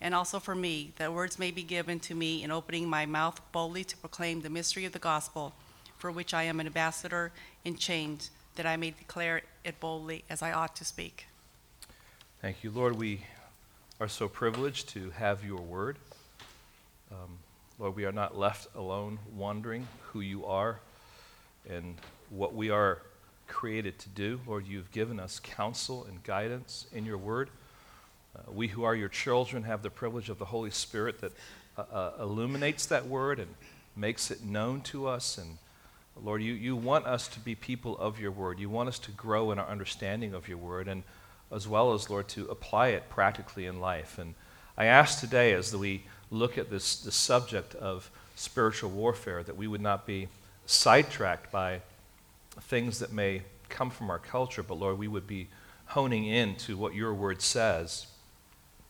and also for me, that words may be given to me in opening my mouth boldly to proclaim the mystery of the gospel, for which I am an ambassador in chains, that I may declare it boldly as I ought to speak. Thank you, Lord. We are so privileged to have your word. Um, Lord, we are not left alone wondering who you are and what we are created to do. Lord, you've given us counsel and guidance in your word. Uh, we who are your children have the privilege of the Holy Spirit that uh, uh, illuminates that word and makes it known to us. And Lord, you, you want us to be people of your word. You want us to grow in our understanding of your word, and as well as, Lord, to apply it practically in life. And I ask today, as we look at this, this subject of spiritual warfare, that we would not be sidetracked by things that may come from our culture, but Lord, we would be honing in to what your word says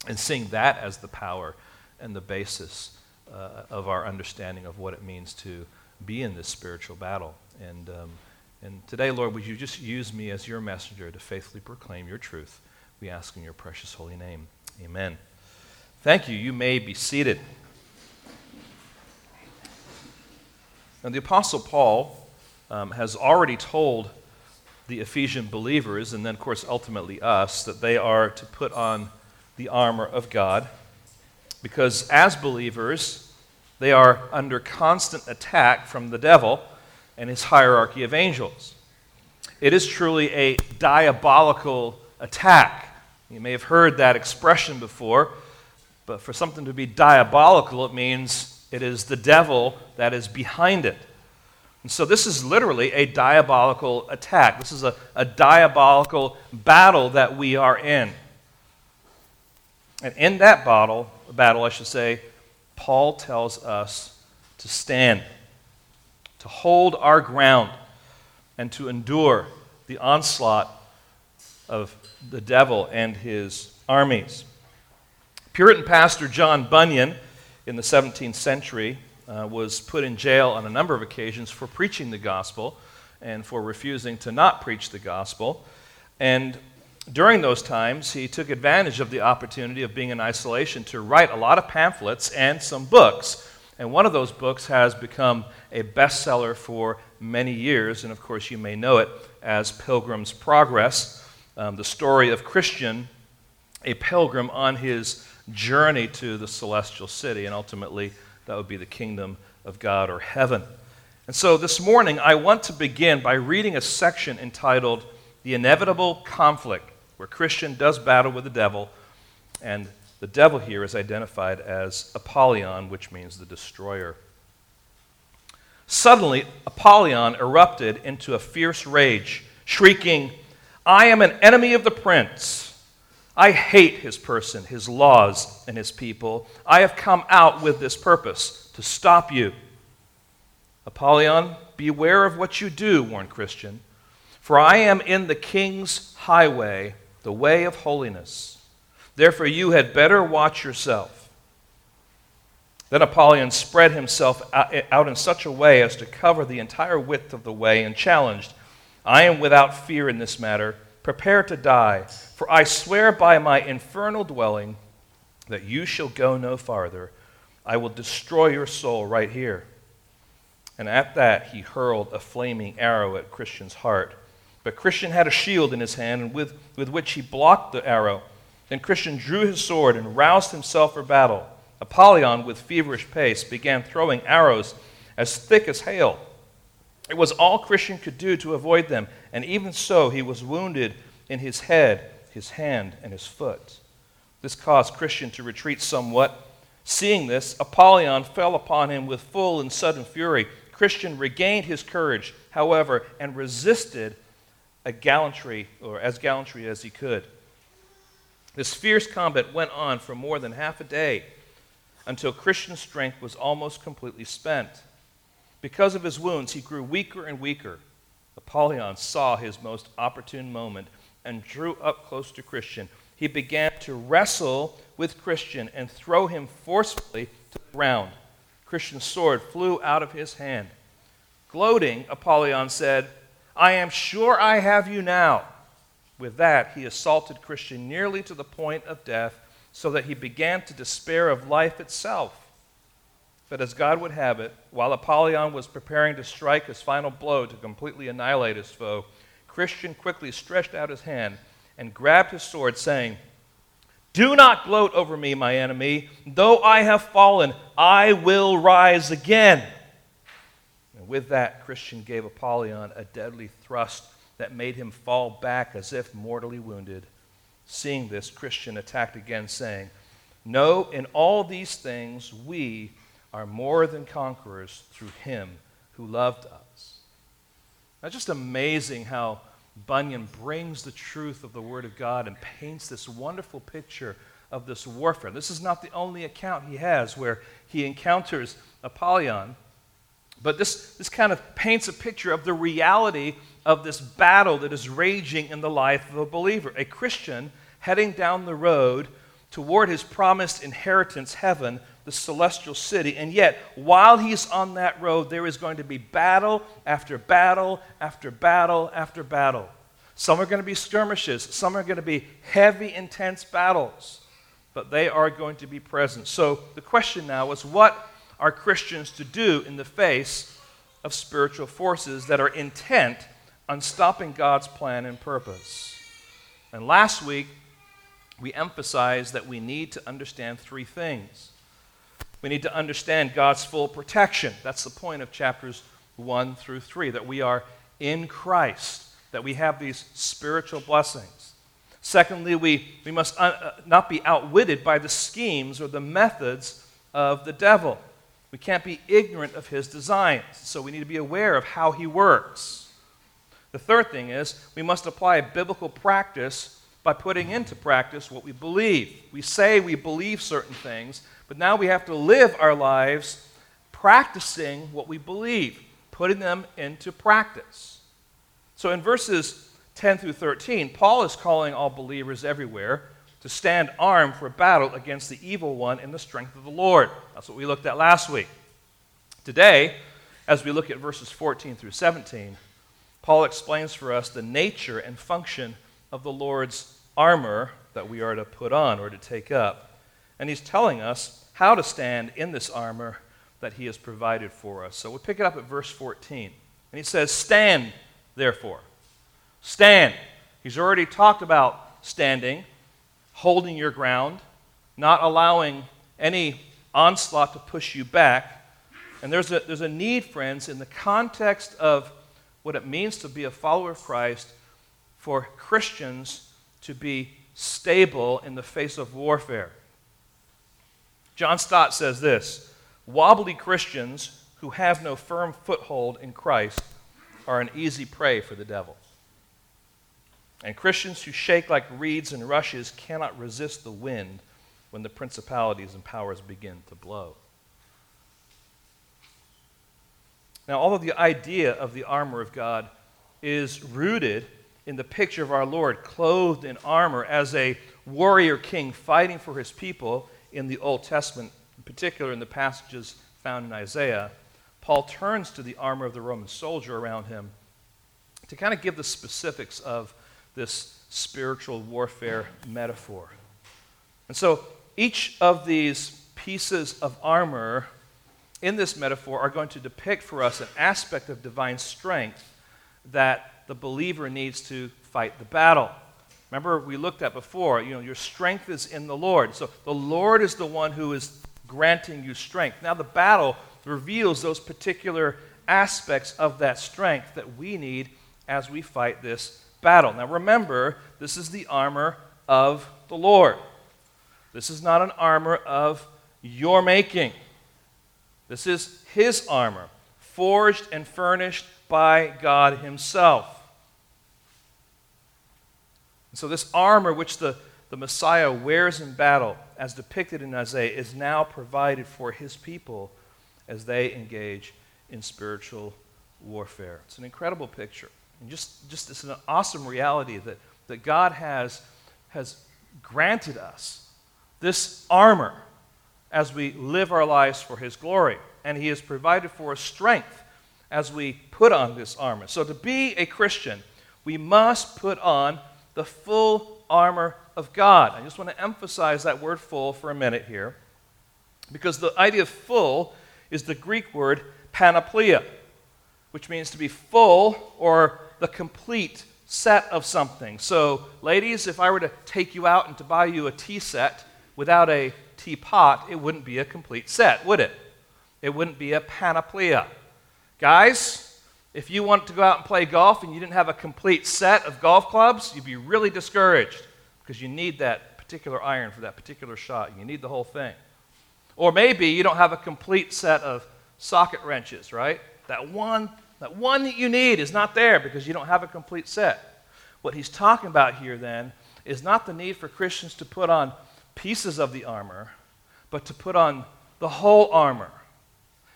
and seeing that as the power and the basis uh, of our understanding of what it means to be in this spiritual battle. And, um, and today, Lord, would you just use me as your messenger to faithfully proclaim your truth? We ask in your precious holy name. Amen. Thank you. You may be seated. Now, the Apostle Paul um, has already told the Ephesian believers, and then, of course, ultimately us, that they are to put on the armor of God. Because as believers, they are under constant attack from the devil and his hierarchy of angels. It is truly a diabolical attack. You may have heard that expression before, but for something to be diabolical, it means it is the devil that is behind it. And so this is literally a diabolical attack. This is a, a diabolical battle that we are in. And in that battle, battle, I should say, Paul tells us to stand, to hold our ground, and to endure the onslaught of the devil and his armies. Puritan pastor John Bunyan in the 17th century uh, was put in jail on a number of occasions for preaching the gospel and for refusing to not preach the gospel. And during those times, he took advantage of the opportunity of being in isolation to write a lot of pamphlets and some books. And one of those books has become a bestseller for many years. And of course, you may know it as Pilgrim's Progress um, the story of Christian, a pilgrim on his journey to the celestial city, and ultimately that would be the kingdom of God or heaven. And so this morning, I want to begin by reading a section entitled The Inevitable Conflict, where Christian does battle with the devil, and the devil here is identified as Apollyon, which means the destroyer. Suddenly, Apollyon erupted into a fierce rage, shrieking, I am an enemy of the prince I hate his person, his laws, and his people. I have come out with this purpose to stop you. Apollyon, beware of what you do, warned Christian, for I am in the king's highway, the way of holiness. Therefore, you had better watch yourself. Then Apollyon spread himself out in such a way as to cover the entire width of the way and challenged, I am without fear in this matter. Prepare to die, for I swear by my infernal dwelling that you shall go no farther. I will destroy your soul right here. And at that, he hurled a flaming arrow at Christian's heart. But Christian had a shield in his hand, with, with which he blocked the arrow. Then Christian drew his sword and roused himself for battle. Apollyon, with feverish pace, began throwing arrows as thick as hail. It was all Christian could do to avoid them, and even so, he was wounded in his head, his hand, and his foot. This caused Christian to retreat somewhat. Seeing this, Apollyon fell upon him with full and sudden fury. Christian regained his courage, however, and resisted a gallantry, or as gallantry as he could. This fierce combat went on for more than half a day until Christian's strength was almost completely spent. Because of his wounds, he grew weaker and weaker. Apollyon saw his most opportune moment and drew up close to Christian. He began to wrestle with Christian and throw him forcefully to the ground. Christian's sword flew out of his hand. Gloating, Apollyon said, I am sure I have you now. With that, he assaulted Christian nearly to the point of death, so that he began to despair of life itself. But as God would have it, while Apollyon was preparing to strike his final blow to completely annihilate his foe, Christian quickly stretched out his hand and grabbed his sword, saying, Do not gloat over me, my enemy. Though I have fallen, I will rise again. With that, Christian gave Apollyon a deadly thrust that made him fall back as if mortally wounded. Seeing this, Christian attacked again, saying, No, in all these things we are more than conquerors through him who loved us. Now, just amazing how Bunyan brings the truth of the Word of God and paints this wonderful picture of this warfare. This is not the only account he has where he encounters Apollyon, but this, this kind of paints a picture of the reality of this battle that is raging in the life of a believer. A Christian heading down the road toward his promised inheritance, heaven, the celestial city. And yet, while he's on that road, there is going to be battle after battle after battle after battle. Some are going to be skirmishes, some are going to be heavy, intense battles, but they are going to be present. So the question now is what are Christians to do in the face of spiritual forces that are intent on stopping God's plan and purpose? And last week, we emphasized that we need to understand three things. We need to understand God's full protection. That's the point of chapters 1 through 3, that we are in Christ, that we have these spiritual blessings. Secondly, we, we must un, uh, not be outwitted by the schemes or the methods of the devil. We can't be ignorant of his designs, so we need to be aware of how he works. The third thing is we must apply biblical practice by putting into practice what we believe. We say we believe certain things, but now we have to live our lives practicing what we believe, putting them into practice. So in verses 10 through 13, Paul is calling all believers everywhere to stand armed for battle against the evil one in the strength of the Lord. That's what we looked at last week. Today, as we look at verses 14 through 17, Paul explains for us the nature and function of the Lord's armor that we are to put on or to take up. And he's telling us how to stand in this armor that he has provided for us. So we pick it up at verse 14. And he says, Stand, therefore. Stand. He's already talked about standing, holding your ground, not allowing any onslaught to push you back. And there's a, there's a need, friends, in the context of what it means to be a follower of Christ, for Christians to be stable in the face of warfare. John Stott says this Wobbly Christians who have no firm foothold in Christ are an easy prey for the devil. And Christians who shake like reeds and rushes cannot resist the wind when the principalities and powers begin to blow. Now, although the idea of the armor of God is rooted in the picture of our Lord clothed in armor as a warrior king fighting for his people, in the Old Testament, in particular in the passages found in Isaiah, Paul turns to the armor of the Roman soldier around him to kind of give the specifics of this spiritual warfare metaphor. And so each of these pieces of armor in this metaphor are going to depict for us an aspect of divine strength that the believer needs to fight the battle. Remember, we looked at before, you know, your strength is in the Lord. So the Lord is the one who is granting you strength. Now, the battle reveals those particular aspects of that strength that we need as we fight this battle. Now, remember, this is the armor of the Lord. This is not an armor of your making. This is His armor, forged and furnished by God Himself. And so, this armor which the, the Messiah wears in battle, as depicted in Isaiah, is now provided for His people as they engage in spiritual warfare. It's an incredible picture. And just, just it's an awesome reality that, that God has, has granted us this armor as we live our lives for His glory. And He has provided for us strength as we put on this armor. So, to be a Christian, we must put on the full armor of God. I just want to emphasize that word full for a minute here because the idea of full is the Greek word panoplia, which means to be full or the complete set of something. So, ladies, if I were to take you out and to buy you a tea set without a teapot, it wouldn't be a complete set, would it? It wouldn't be a panoplia. Guys, if you wanted to go out and play golf and you didn't have a complete set of golf clubs, you'd be really discouraged because you need that particular iron for that particular shot. You need the whole thing. Or maybe you don't have a complete set of socket wrenches, right? That one, that one that you need is not there because you don't have a complete set. What he's talking about here then is not the need for Christians to put on pieces of the armor, but to put on the whole armor.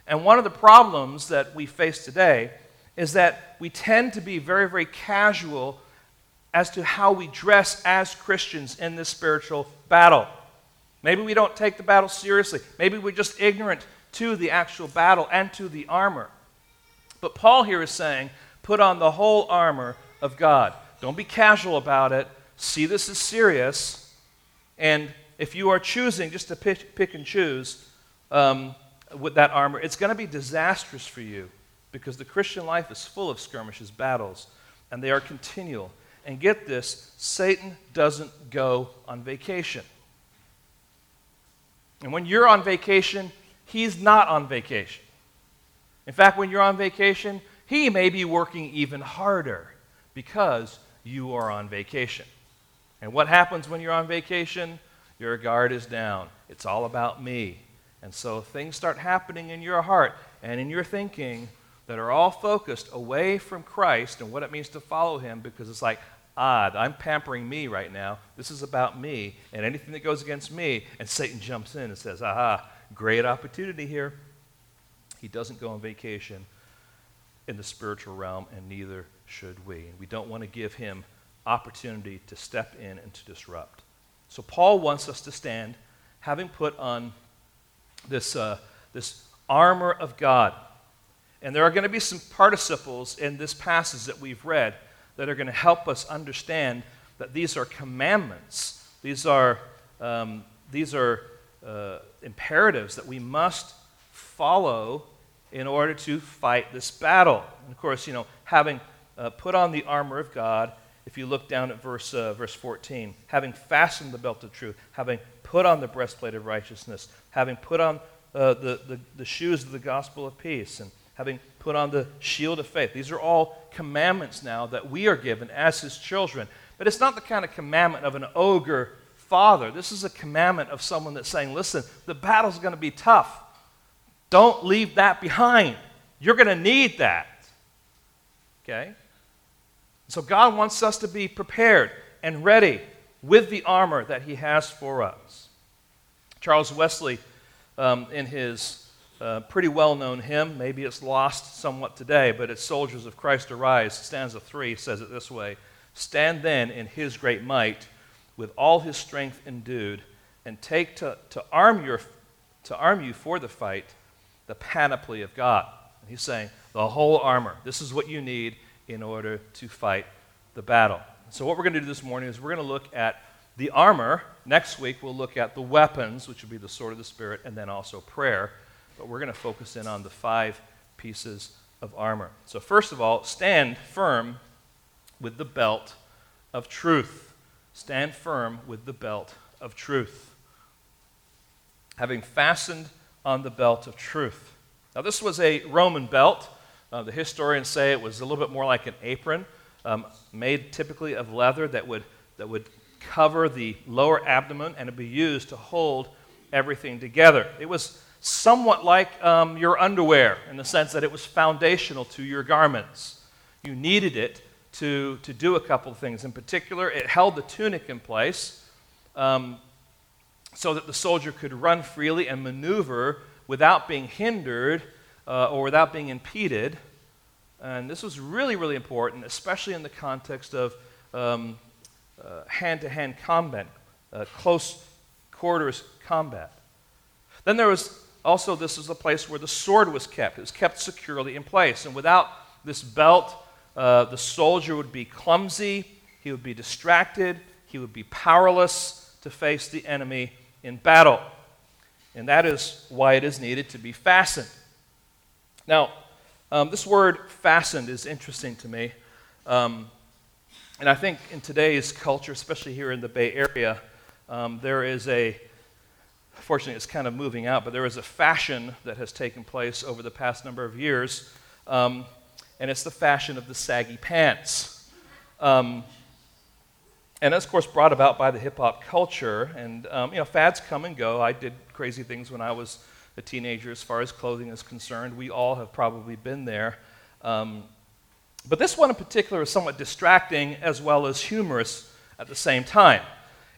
And one of the problems that we face today is that we tend to be very, very casual as to how we dress as Christians in this spiritual battle. Maybe we don't take the battle seriously. Maybe we're just ignorant to the actual battle and to the armor. But Paul here is saying, put on the whole armor of God. Don't be casual about it. See this as serious. And if you are choosing just to pick, pick and choose um, with that armor, it's going to be disastrous for you because the Christian life is full of skirmishes, battles, and they are continual. And get this Satan doesn't go on vacation. And when you're on vacation, he's not on vacation. In fact, when you're on vacation, he may be working even harder because you are on vacation. And what happens when you're on vacation? Your guard is down. It's all about me. And so things start happening in your heart and in your thinking that are all focused away from Christ and what it means to follow him because it's like, odd. I'm pampering me right now. This is about me and anything that goes against me. And Satan jumps in and says, aha, great opportunity here. He doesn't go on vacation in the spiritual realm, and neither should we. We don't want to give him opportunity to step in and to disrupt. So Paul wants us to stand, having put on this, uh, this armor of God. And there are going to be some participles in this passage that we've read that are going to help us understand that these are commandments. These are, um, these are uh, imperatives that we must follow in order to fight this battle. And of course, you know, having uh, put on the armor of God, if you look down at verse, uh, verse 14, having fastened the belt of truth, having put on the breastplate of righteousness, having put on uh, the, the, the shoes of the gospel of peace, and having put on the shield of faith. These are all commandments now that we are given as his children. But it's not the kind of commandment of an ogre father. This is a commandment of someone that's saying, listen, the battle's going to be tough. Don't leave that behind. You're going to need that. Okay? So God wants us to be prepared and ready with the armor that he has for us. Charles Wesley, um, in his uh, pretty well known hymn. Maybe it's lost somewhat today, but it's Soldiers of Christ Arise. Stanza 3 says it this way Stand then in his great might, with all his strength endued, and take to, to, arm, your, to arm you for the fight the panoply of God. And he's saying, the whole armor. This is what you need in order to fight the battle. So, what we're going to do this morning is we're going to look at the armor. Next week, we'll look at the weapons, which will be the sword of the Spirit, and then also prayer but we're going to focus in on the five pieces of armor. So, first of all, stand firm with the belt of truth. Stand firm with the belt of truth. having fastened on the belt of truth. Now, this was a Roman belt. Uh, the historians say it was a little bit more like an apron, um, made typically of leather that would, that would cover the lower abdomen and it'd be used to hold everything together. It was somewhat like um, your underwear in the sense that it was foundational to your garments. You needed it to, to do a couple of things. In particular, it held the tunic in place um, so that the soldier could run freely and maneuver without being hindered uh, or without being impeded. And this was really, really important, especially in the context of hand to hand combat, uh, close quarters combat. Then there was also, this is a place where the sword was kept. It was kept securely in place. And without this belt, uh, the soldier would be clumsy, he would be distracted, he would be powerless to face the enemy in battle. And that is why it is needed to be fastened. Now, um, this word fastened is interesting to me. Um, and I think in today's culture, especially here in the Bay Area, um, there is a, fortunately, it's kind of moving out, but there is a fashion that has taken place over the past number of years, um, and it's the fashion of the saggy pants. And that's, of course, brought about by the hip hop culture. And, um, you know, fads come and go. I did crazy things when I was a teenager as far as clothing is concerned. We all have probably been there. Um, but this one in particular is somewhat distracting as well as humorous at the same time.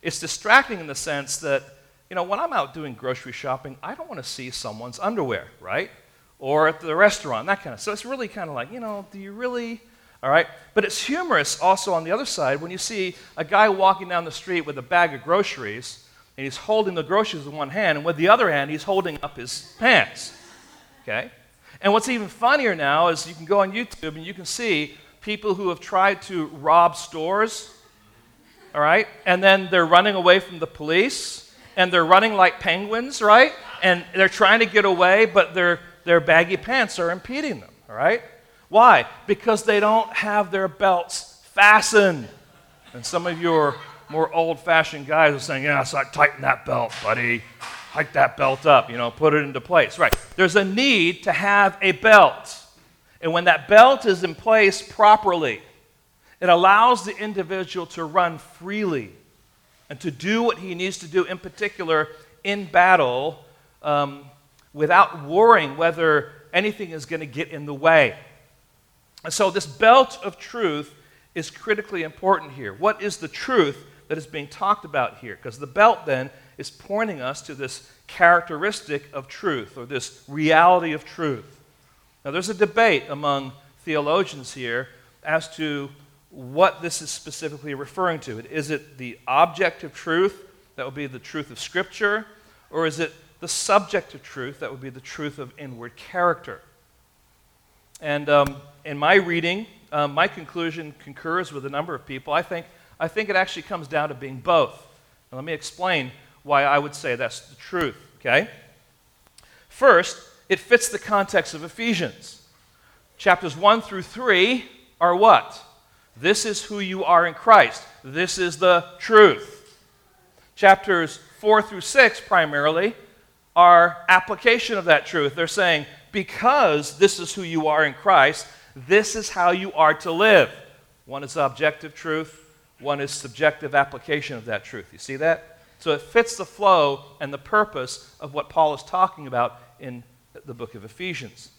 It's distracting in the sense that, you know, when I'm out doing grocery shopping, I don't want to see someone's underwear, right? Or at the restaurant, that kind of. So it's really kind of like, you know, do you really all right? But it's humorous also on the other side when you see a guy walking down the street with a bag of groceries and he's holding the groceries in one hand, and with the other hand, he's holding up his pants. Okay? And what's even funnier now is you can go on YouTube and you can see people who have tried to rob stores, all right? And then they're running away from the police, and they're running like penguins, right? And they're trying to get away, but their, their baggy pants are impeding them, all right? Why? Because they don't have their belts fastened. And some of your more old fashioned guys are saying, Yeah, so I tighten that belt, buddy. Hike that belt up, you know, put it into place. Right. There's a need to have a belt. And when that belt is in place properly, it allows the individual to run freely and to do what he needs to do, in particular in battle, um, without worrying whether anything is going to get in the way. And so, this belt of truth is critically important here. What is the truth that is being talked about here? Because the belt then is pointing us to this characteristic of truth or this reality of truth. Now, there's a debate among theologians here as to what this is specifically referring to. Is it the object of truth, that would be the truth of Scripture, or is it the subject of truth, that would be the truth of inward character? And um, in my reading, um, my conclusion concurs with a number of people. I think, I think it actually comes down to being both. Now, let me explain why I would say that's the truth, okay? First, it fits the context of Ephesians. Chapters 1 through 3 are what? This is who you are in Christ. This is the truth. Chapters 4 through 6 primarily are application of that truth. They're saying, because this is who you are in Christ, this is how you are to live. One is objective truth, one is subjective application of that truth. You see that? So it fits the flow and the purpose of what Paul is talking about in the book of Ephesians.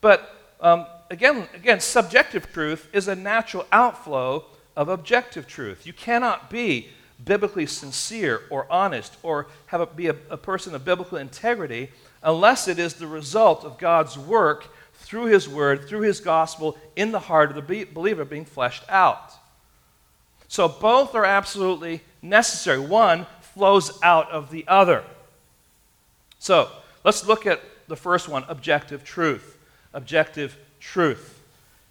But um, again, again, subjective truth is a natural outflow of objective truth. You cannot be biblically sincere or honest or have a, be a, a person of biblical integrity unless it is the result of God's work through His Word, through His gospel, in the heart of the believer being fleshed out. So both are absolutely necessary. One flows out of the other. So let's look at the first one objective truth. Objective truth.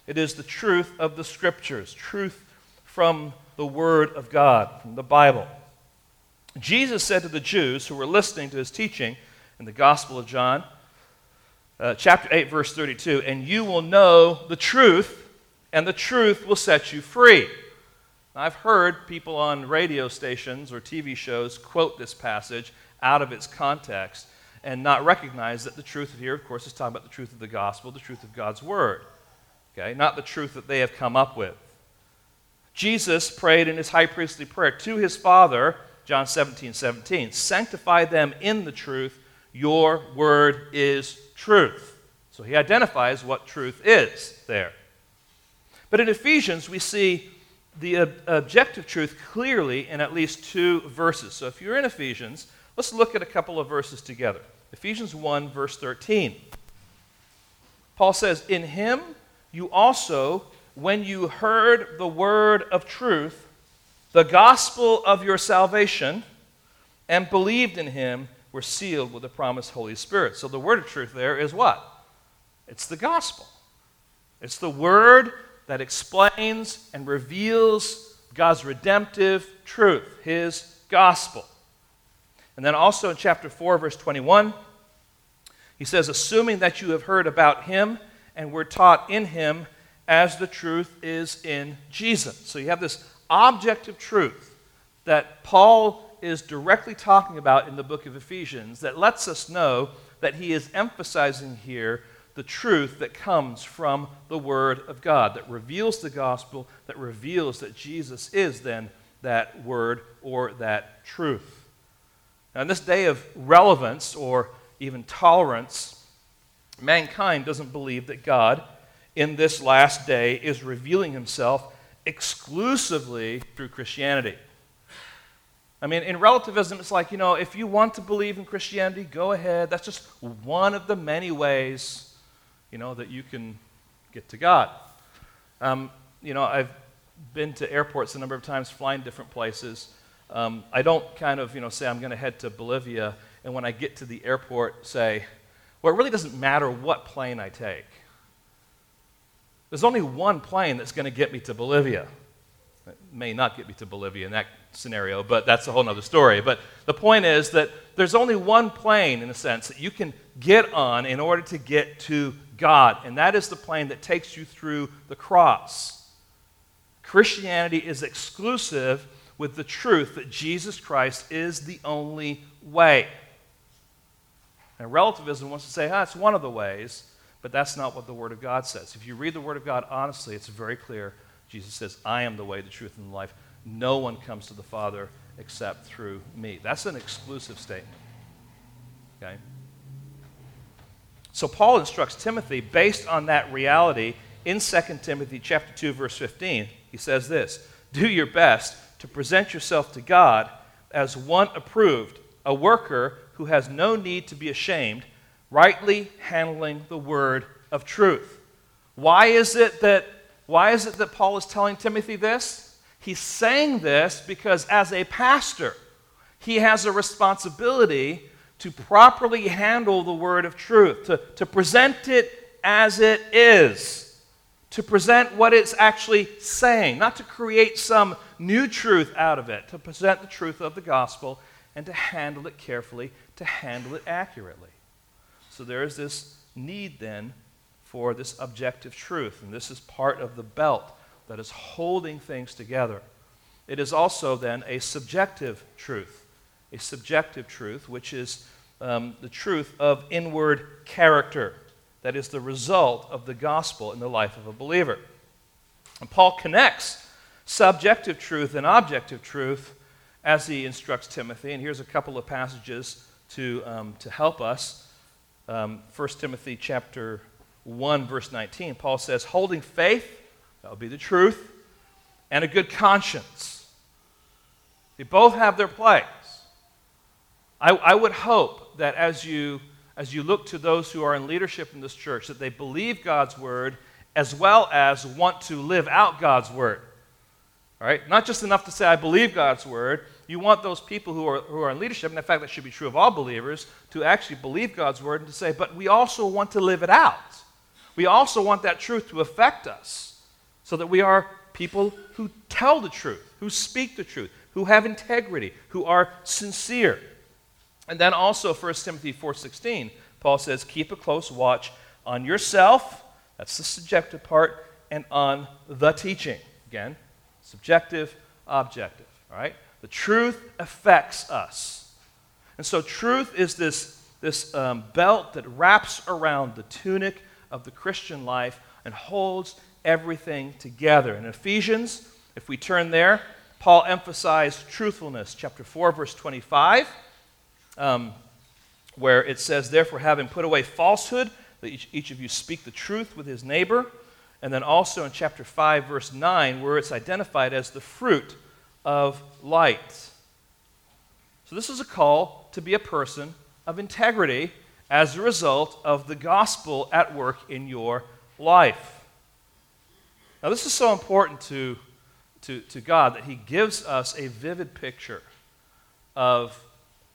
It is the truth of the Scriptures, truth from the Word of God, from the Bible. Jesus said to the Jews who were listening to his teaching, in the Gospel of John, uh, chapter 8, verse 32. And you will know the truth, and the truth will set you free. I've heard people on radio stations or TV shows quote this passage out of its context and not recognize that the truth here, of course, is talking about the truth of the gospel, the truth of God's word. Okay? Not the truth that they have come up with. Jesus prayed in his high priestly prayer to his Father, John 17, 17, sanctify them in the truth. Your word is truth. So he identifies what truth is there. But in Ephesians, we see the ob- objective truth clearly in at least two verses. So if you're in Ephesians, let's look at a couple of verses together. Ephesians 1, verse 13. Paul says, In him you also, when you heard the word of truth, the gospel of your salvation, and believed in him, were sealed with the promised Holy Spirit. So the word of truth there is what? It's the gospel. It's the word that explains and reveals God's redemptive truth, his gospel. And then also in chapter 4, verse 21, he says, Assuming that you have heard about him and were taught in him as the truth is in Jesus. So you have this objective truth that Paul is directly talking about in the book of Ephesians that lets us know that he is emphasizing here the truth that comes from the Word of God, that reveals the gospel, that reveals that Jesus is then that Word or that truth. Now, in this day of relevance or even tolerance, mankind doesn't believe that God in this last day is revealing himself exclusively through Christianity. I mean, in relativism, it's like, you know, if you want to believe in Christianity, go ahead. That's just one of the many ways, you know, that you can get to God. Um, you know, I've been to airports a number of times, flying different places. Um, I don't kind of, you know, say I'm going to head to Bolivia, and when I get to the airport, say, well, it really doesn't matter what plane I take. There's only one plane that's going to get me to Bolivia. It may not get me to Bolivia that scenario, but that's a whole other story. But the point is that there's only one plane, in a sense, that you can get on in order to get to God, and that is the plane that takes you through the cross. Christianity is exclusive with the truth that Jesus Christ is the only way. And relativism wants to say, ah, it's one of the ways, but that's not what the Word of God says. If you read the Word of God honestly, it's very clear. Jesus says, I am the way, the truth, and the life. No one comes to the Father except through me. That's an exclusive statement. Okay? So Paul instructs Timothy based on that reality in 2 Timothy chapter 2 verse 15. He says this, "Do your best to present yourself to God as one approved, a worker who has no need to be ashamed, rightly handling the word of truth." Why is it that why is it that Paul is telling Timothy this? He's saying this because as a pastor, he has a responsibility to properly handle the word of truth, to, to present it as it is, to present what it's actually saying, not to create some new truth out of it, to present the truth of the gospel and to handle it carefully, to handle it accurately. So there is this need then for this objective truth. And this is part of the belt that is holding things together. It is also then a subjective truth, a subjective truth, which is um, the truth of inward character, that is the result of the gospel in the life of a believer. And Paul connects subjective truth and objective truth as he instructs Timothy. And here's a couple of passages to, um, to help us. Um, 1 Timothy chapter 1, verse 19, Paul says, holding faith, that would be the truth, and a good conscience. They both have their place. I, I would hope that as you, as you look to those who are in leadership in this church, that they believe God's word as well as want to live out God's word. All right? Not just enough to say, I believe God's word. You want those people who are, who are in leadership, and in fact, that should be true of all believers, to actually believe God's word and to say, but we also want to live it out. We also want that truth to affect us so that we are people who tell the truth, who speak the truth, who have integrity, who are sincere. And then also 1 Timothy 4:16, Paul says, "Keep a close watch on yourself, that's the subjective part, and on the teaching." Again, subjective, objective, all right? The truth affects us. And so, truth is this, this um, belt that wraps around the tunic of the Christian life and holds everything together. In Ephesians, if we turn there, Paul emphasized truthfulness, chapter 4, verse 25, um, where it says, Therefore, having put away falsehood, that each, each of you speak the truth with his neighbor. And then also in chapter 5, verse 9, where it's identified as the fruit of light. So, this is a call to be a person of integrity as a result of the gospel at work in your life. Now, this is so important to, to, to God that He gives us a vivid picture of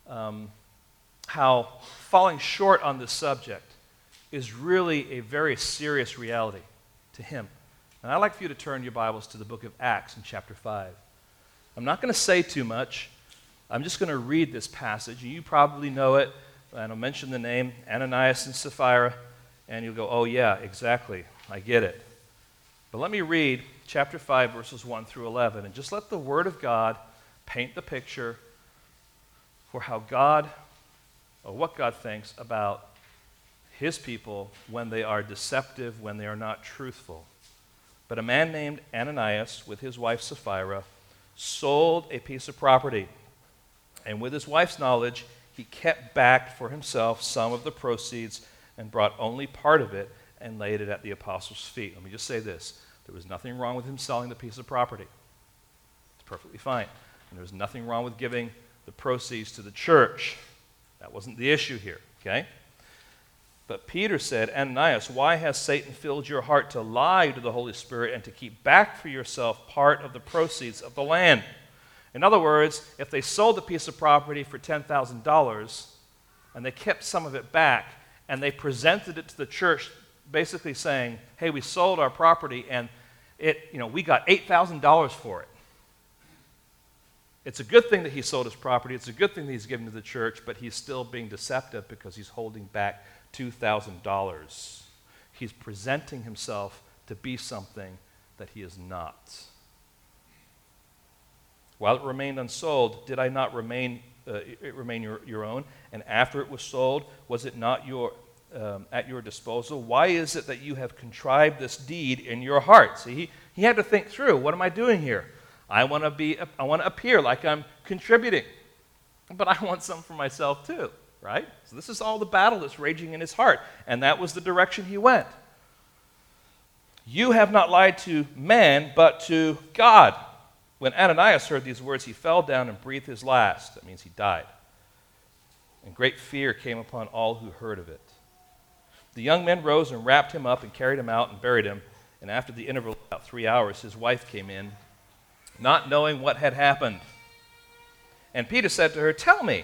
um, how falling short on this subject is really a very serious reality to Him. And I'd like for you to turn your Bibles to the book of Acts in chapter 5. I'm not going to say too much. I'm just going to read this passage. And you probably know it, and I'll mention the name Ananias and Sapphira, and you'll go, oh, yeah, exactly. I get it. But let me read chapter 5, verses 1 through 11, and just let the Word of God paint the picture for how God, or what God thinks about His people when they are deceptive, when they are not truthful. But a man named Ananias, with his wife Sapphira, sold a piece of property. And with his wife's knowledge, he kept back for himself some of the proceeds and brought only part of it and laid it at the apostles' feet. Let me just say this there was nothing wrong with him selling the piece of property, it's perfectly fine. And there was nothing wrong with giving the proceeds to the church. That wasn't the issue here, okay? But Peter said, Ananias, why has Satan filled your heart to lie to the Holy Spirit and to keep back for yourself part of the proceeds of the land? In other words, if they sold the piece of property for $10,000 and they kept some of it back and they presented it to the church, basically saying, hey, we sold our property and it, you know, we got $8,000 for it. It's a good thing that he sold his property. It's a good thing that he's given to the church, but he's still being deceptive because he's holding back $2,000. He's presenting himself to be something that he is not. While it remained unsold, did I not remain, uh, it remain your, your own? And after it was sold, was it not your, um, at your disposal? Why is it that you have contrived this deed in your heart? See, he, he had to think through what am I doing here? I want to be I want to appear like I'm contributing. But I want some for myself too, right? So this is all the battle that's raging in his heart, and that was the direction he went. You have not lied to man, but to God. When Ananias heard these words, he fell down and breathed his last. That means he died. And great fear came upon all who heard of it. The young men rose and wrapped him up and carried him out and buried him. And after the interval of about three hours, his wife came in, not knowing what had happened. And Peter said to her, Tell me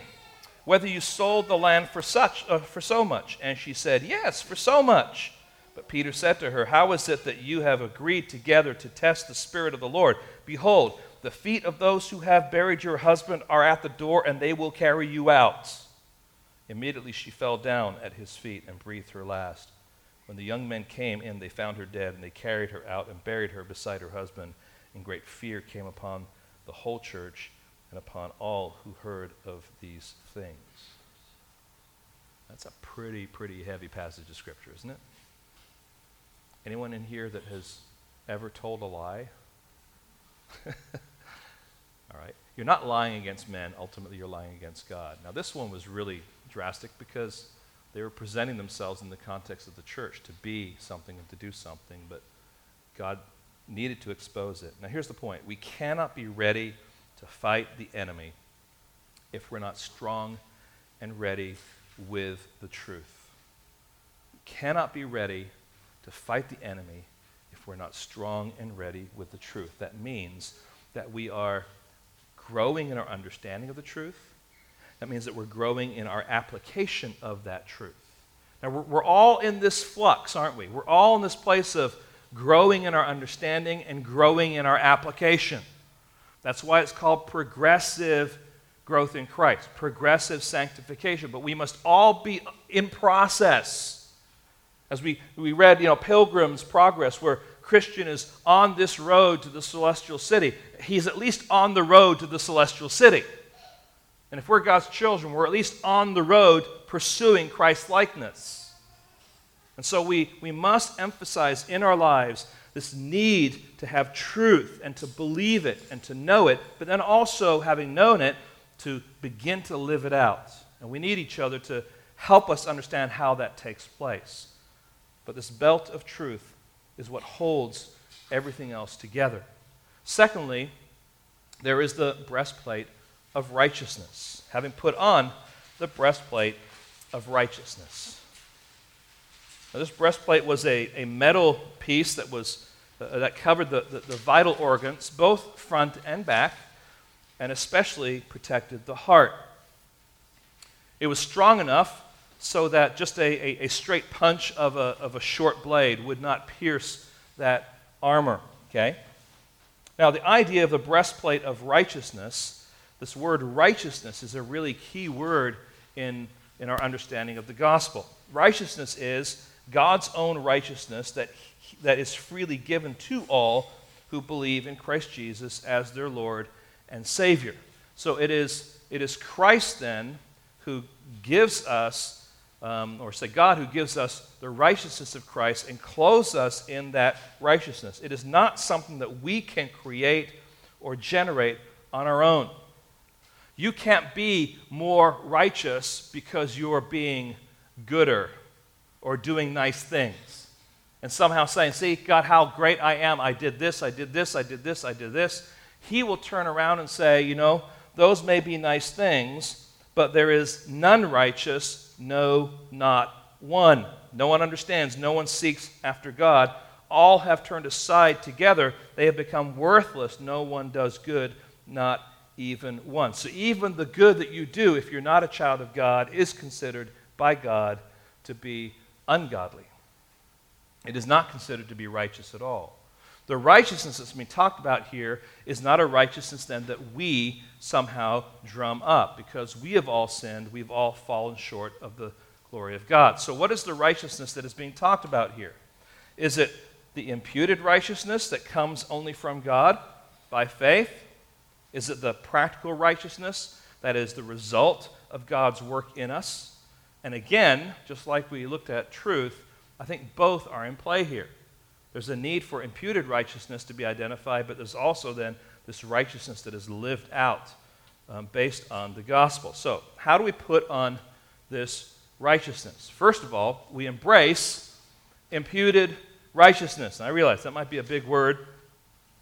whether you sold the land for, such, uh, for so much. And she said, Yes, for so much. But Peter said to her, How is it that you have agreed together to test the Spirit of the Lord? Behold, the feet of those who have buried your husband are at the door, and they will carry you out. Immediately she fell down at his feet and breathed her last. When the young men came in, they found her dead, and they carried her out and buried her beside her husband. And great fear came upon the whole church and upon all who heard of these things. That's a pretty, pretty heavy passage of Scripture, isn't it? Anyone in here that has ever told a lie? All right. You're not lying against men, ultimately, you're lying against God. Now, this one was really drastic because they were presenting themselves in the context of the church to be something and to do something, but God needed to expose it. Now, here's the point we cannot be ready to fight the enemy if we're not strong and ready with the truth. We cannot be ready to fight the enemy if we're not strong and ready with the truth. That means that we are growing in our understanding of the truth. That means that we're growing in our application of that truth. Now, we're, we're all in this flux, aren't we? We're all in this place of growing in our understanding and growing in our application. That's why it's called progressive growth in Christ, progressive sanctification. But we must all be in process. As we, we read, you know, Pilgrim's Progress, where Christian is on this road to the celestial city, he's at least on the road to the celestial city. And if we're God's children, we're at least on the road pursuing Christ likeness. And so we, we must emphasize in our lives this need to have truth and to believe it and to know it, but then also, having known it, to begin to live it out. And we need each other to help us understand how that takes place. But this belt of truth is what holds everything else together. Secondly, there is the breastplate of righteousness, having put on the breastplate of righteousness. Now, this breastplate was a, a metal piece that, was, uh, that covered the, the, the vital organs, both front and back, and especially protected the heart. It was strong enough so that just a, a, a, straight punch of a, of a short blade would not pierce that armor. Okay? Now, the idea of the breastplate of righteousness, this word righteousness is a really key word in, in our understanding of the gospel. Righteousness is God's own righteousness that, that is freely given to all who believe in Christ Jesus as their Lord and Savior. So it is, it is Christ then who gives us, um, or say God who gives us the righteousness of Christ and clothes us in that righteousness. It is not something that we can create or generate on our own. You can't be more righteous because you're being gooder or doing nice things. And somehow saying, See, God, how great I am. I did this, I did this, I did this, I did this. He will turn around and say, You know, those may be nice things, but there is none righteous, no, not one. No one understands, no one seeks after God. All have turned aside together. They have become worthless. No one does good, not even one. So, even the good that you do, if you're not a child of God, is considered by God to be ungodly. It is not considered to be righteous at all. The righteousness that's being talked about here is not a righteousness then that we somehow drum up because we have all sinned, we've all fallen short of the glory of God. So, what is the righteousness that is being talked about here? Is it the imputed righteousness that comes only from God by faith? Is it the practical righteousness that is the result of God's work in us? And again, just like we looked at truth, I think both are in play here. There's a need for imputed righteousness to be identified, but there's also then this righteousness that is lived out um, based on the gospel. So, how do we put on this righteousness? First of all, we embrace imputed righteousness. And I realize that might be a big word.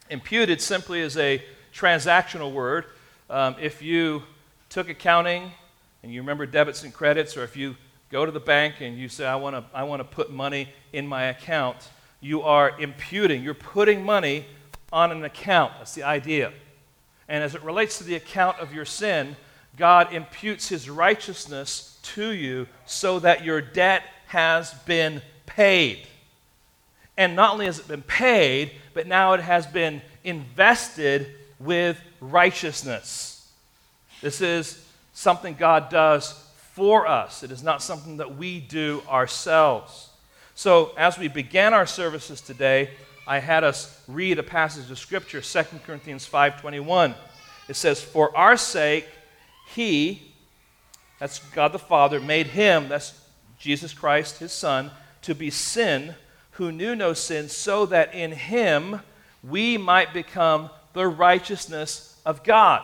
Imputed simply is a transactional word. Um, if you took accounting and you remember debits and credits, or if you go to the bank and you say, I want to I wanna put money in my account, you are imputing, you're putting money on an account. That's the idea. And as it relates to the account of your sin, God imputes his righteousness to you so that your debt has been paid. And not only has it been paid, but now it has been invested with righteousness. This is something God does for us, it is not something that we do ourselves. So, as we began our services today, I had us read a passage of scripture, 2 Corinthians 5:21. It says, "For our sake he that's God the Father made him, that's Jesus Christ, his son, to be sin who knew no sin, so that in him we might become the righteousness of God."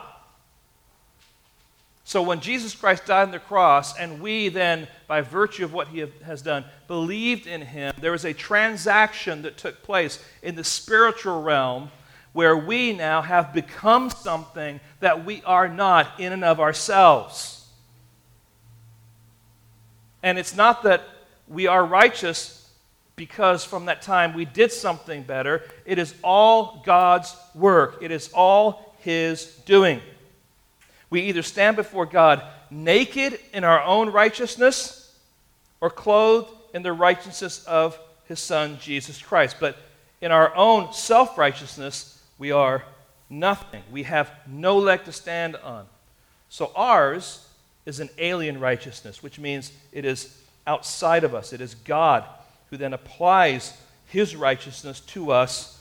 So when Jesus Christ died on the cross, and we then, by virtue of what he has done, believed in him, there was a transaction that took place in the spiritual realm where we now have become something that we are not in and of ourselves. And it's not that we are righteous because from that time we did something better. It is all God's work, it is all His doing. We either stand before God naked in our own righteousness or clothed in the righteousness of his Son, Jesus Christ. But in our own self righteousness, we are nothing. We have no leg to stand on. So ours is an alien righteousness, which means it is outside of us. It is God who then applies his righteousness to us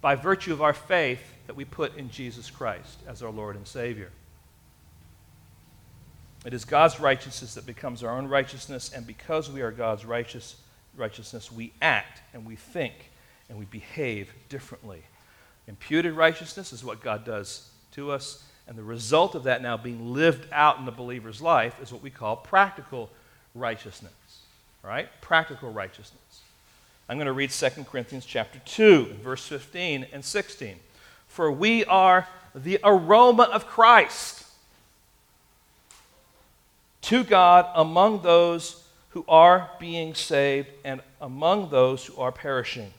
by virtue of our faith that we put in Jesus Christ as our Lord and Savior. It is God's righteousness that becomes our own righteousness, and because we are God's righteous, righteousness, we act and we think and we behave differently. Imputed righteousness is what God does to us, and the result of that now being lived out in the believer's life is what we call practical righteousness. All right? Practical righteousness. I'm going to read 2 Corinthians chapter 2, verse 15 and 16. For we are the aroma of Christ to God among those who are being saved and among those who are perishing.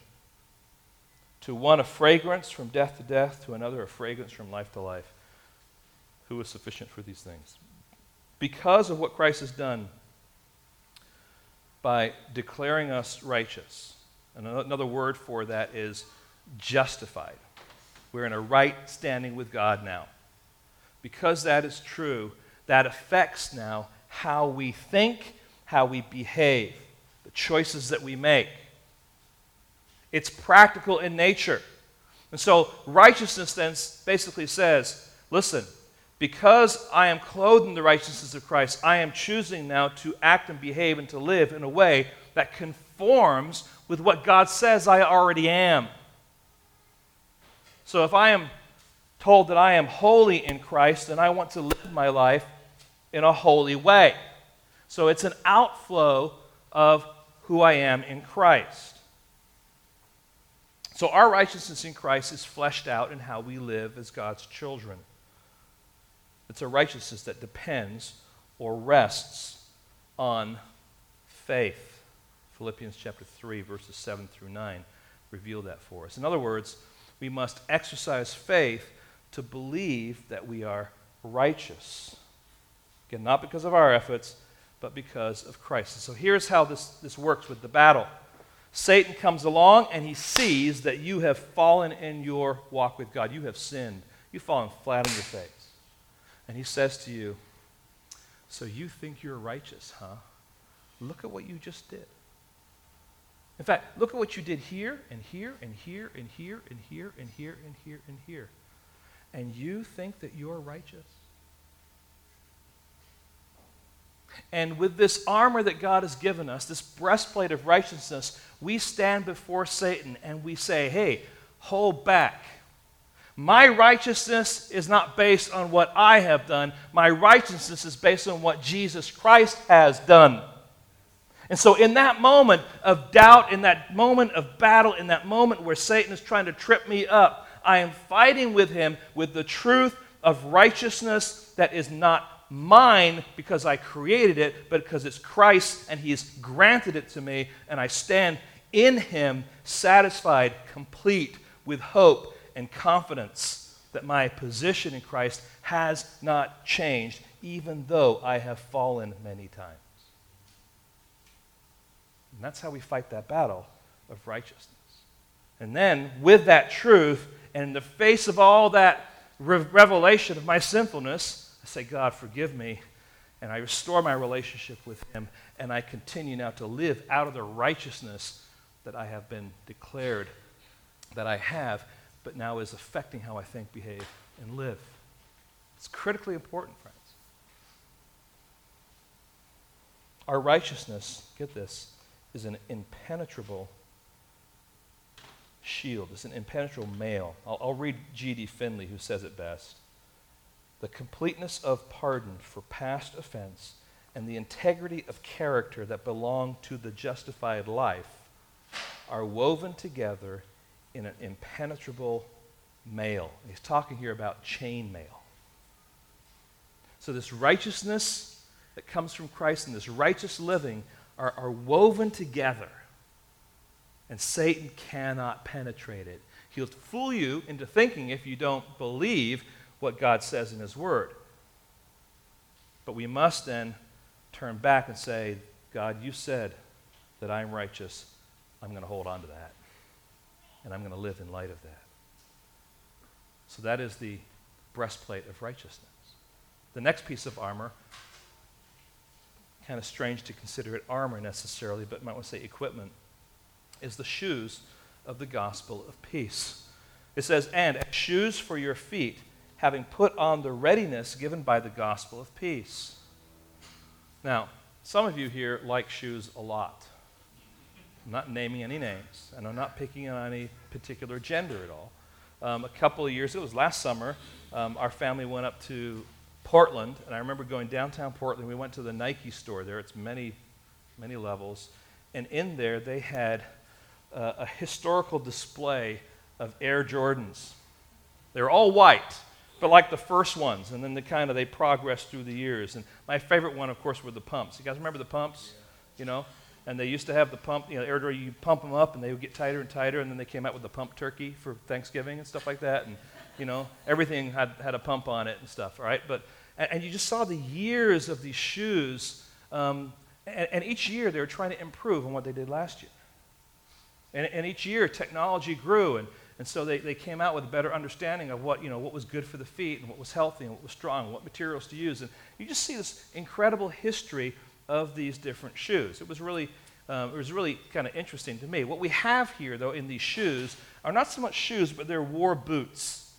To one a fragrance from death to death, to another a fragrance from life to life. Who is sufficient for these things? Because of what Christ has done by declaring us righteous, another word for that is justified. We're in a right standing with God now. Because that is true, that affects now how we think, how we behave, the choices that we make. It's practical in nature. And so righteousness then basically says listen, because I am clothed in the righteousness of Christ, I am choosing now to act and behave and to live in a way that conforms with what God says I already am. So if I am told that I am holy in Christ, and I want to live my life in a holy way. So it's an outflow of who I am in Christ. So our righteousness in Christ is fleshed out in how we live as God's children. It's a righteousness that depends or rests on faith. Philippians chapter 3, verses 7 through 9 reveal that for us. In other words, we must exercise faith to believe that we are righteous. Again, not because of our efforts, but because of Christ. And so here's how this, this works with the battle Satan comes along and he sees that you have fallen in your walk with God. You have sinned. You've fallen flat on your face. And he says to you, So you think you're righteous, huh? Look at what you just did. In fact, look at what you did here and here and here and here and here and here and here and here. And you think that you're righteous? And with this armor that God has given us, this breastplate of righteousness, we stand before Satan and we say, hey, hold back. My righteousness is not based on what I have done. My righteousness is based on what Jesus Christ has done. And so, in that moment of doubt, in that moment of battle, in that moment where Satan is trying to trip me up, I am fighting with him with the truth of righteousness that is not mine because I created it, but because it's Christ and He's granted it to me, and I stand in Him satisfied, complete, with hope and confidence that my position in Christ has not changed, even though I have fallen many times. And that's how we fight that battle of righteousness. And then, with that truth, and in the face of all that revelation of my sinfulness, I say, God, forgive me. And I restore my relationship with Him. And I continue now to live out of the righteousness that I have been declared that I have, but now is affecting how I think, behave, and live. It's critically important, friends. Our righteousness, get this, is an impenetrable shield. It's an impenetrable mail. I'll, I'll read G.D. Findlay, who says it best the completeness of pardon for past offense, and the integrity of character that belong to the justified life are woven together in an impenetrable mail. He's talking here about chain mail. So, this righteousness that comes from Christ and this righteous living are, are woven together, and Satan cannot penetrate it. He'll fool you into thinking, if you don't believe, what God says in His Word. But we must then turn back and say, God, you said that I'm righteous. I'm going to hold on to that. And I'm going to live in light of that. So that is the breastplate of righteousness. The next piece of armor, kind of strange to consider it armor necessarily, but might want to say equipment, is the shoes of the gospel of peace. It says, and shoes for your feet having put on the readiness given by the gospel of peace. Now, some of you here like shoes a lot. I'm not naming any names, and I'm not picking on any particular gender at all. Um, a couple of years it was last summer, um, our family went up to Portland, and I remember going downtown Portland. We went to the Nike store there. It's many, many levels. And in there, they had uh, a historical display of Air Jordans. They were all white, but like the first ones, and then they kind of they progressed through the years. And my favorite one, of course, were the pumps. You guys remember the pumps? You know, and they used to have the pump, you know, air dryer, you pump them up, and they would get tighter and tighter, and then they came out with the pump turkey for Thanksgiving and stuff like that, and you know, everything had had a pump on it and stuff, right? But and, and you just saw the years of these shoes, um, and, and each year they were trying to improve on what they did last year. And, and each year technology grew, and and so they, they came out with a better understanding of what, you know, what was good for the feet and what was healthy and what was strong and what materials to use. And you just see this incredible history of these different shoes. It was really, um, it was really kind of interesting to me. What we have here, though, in these shoes are not so much shoes, but they're war boots.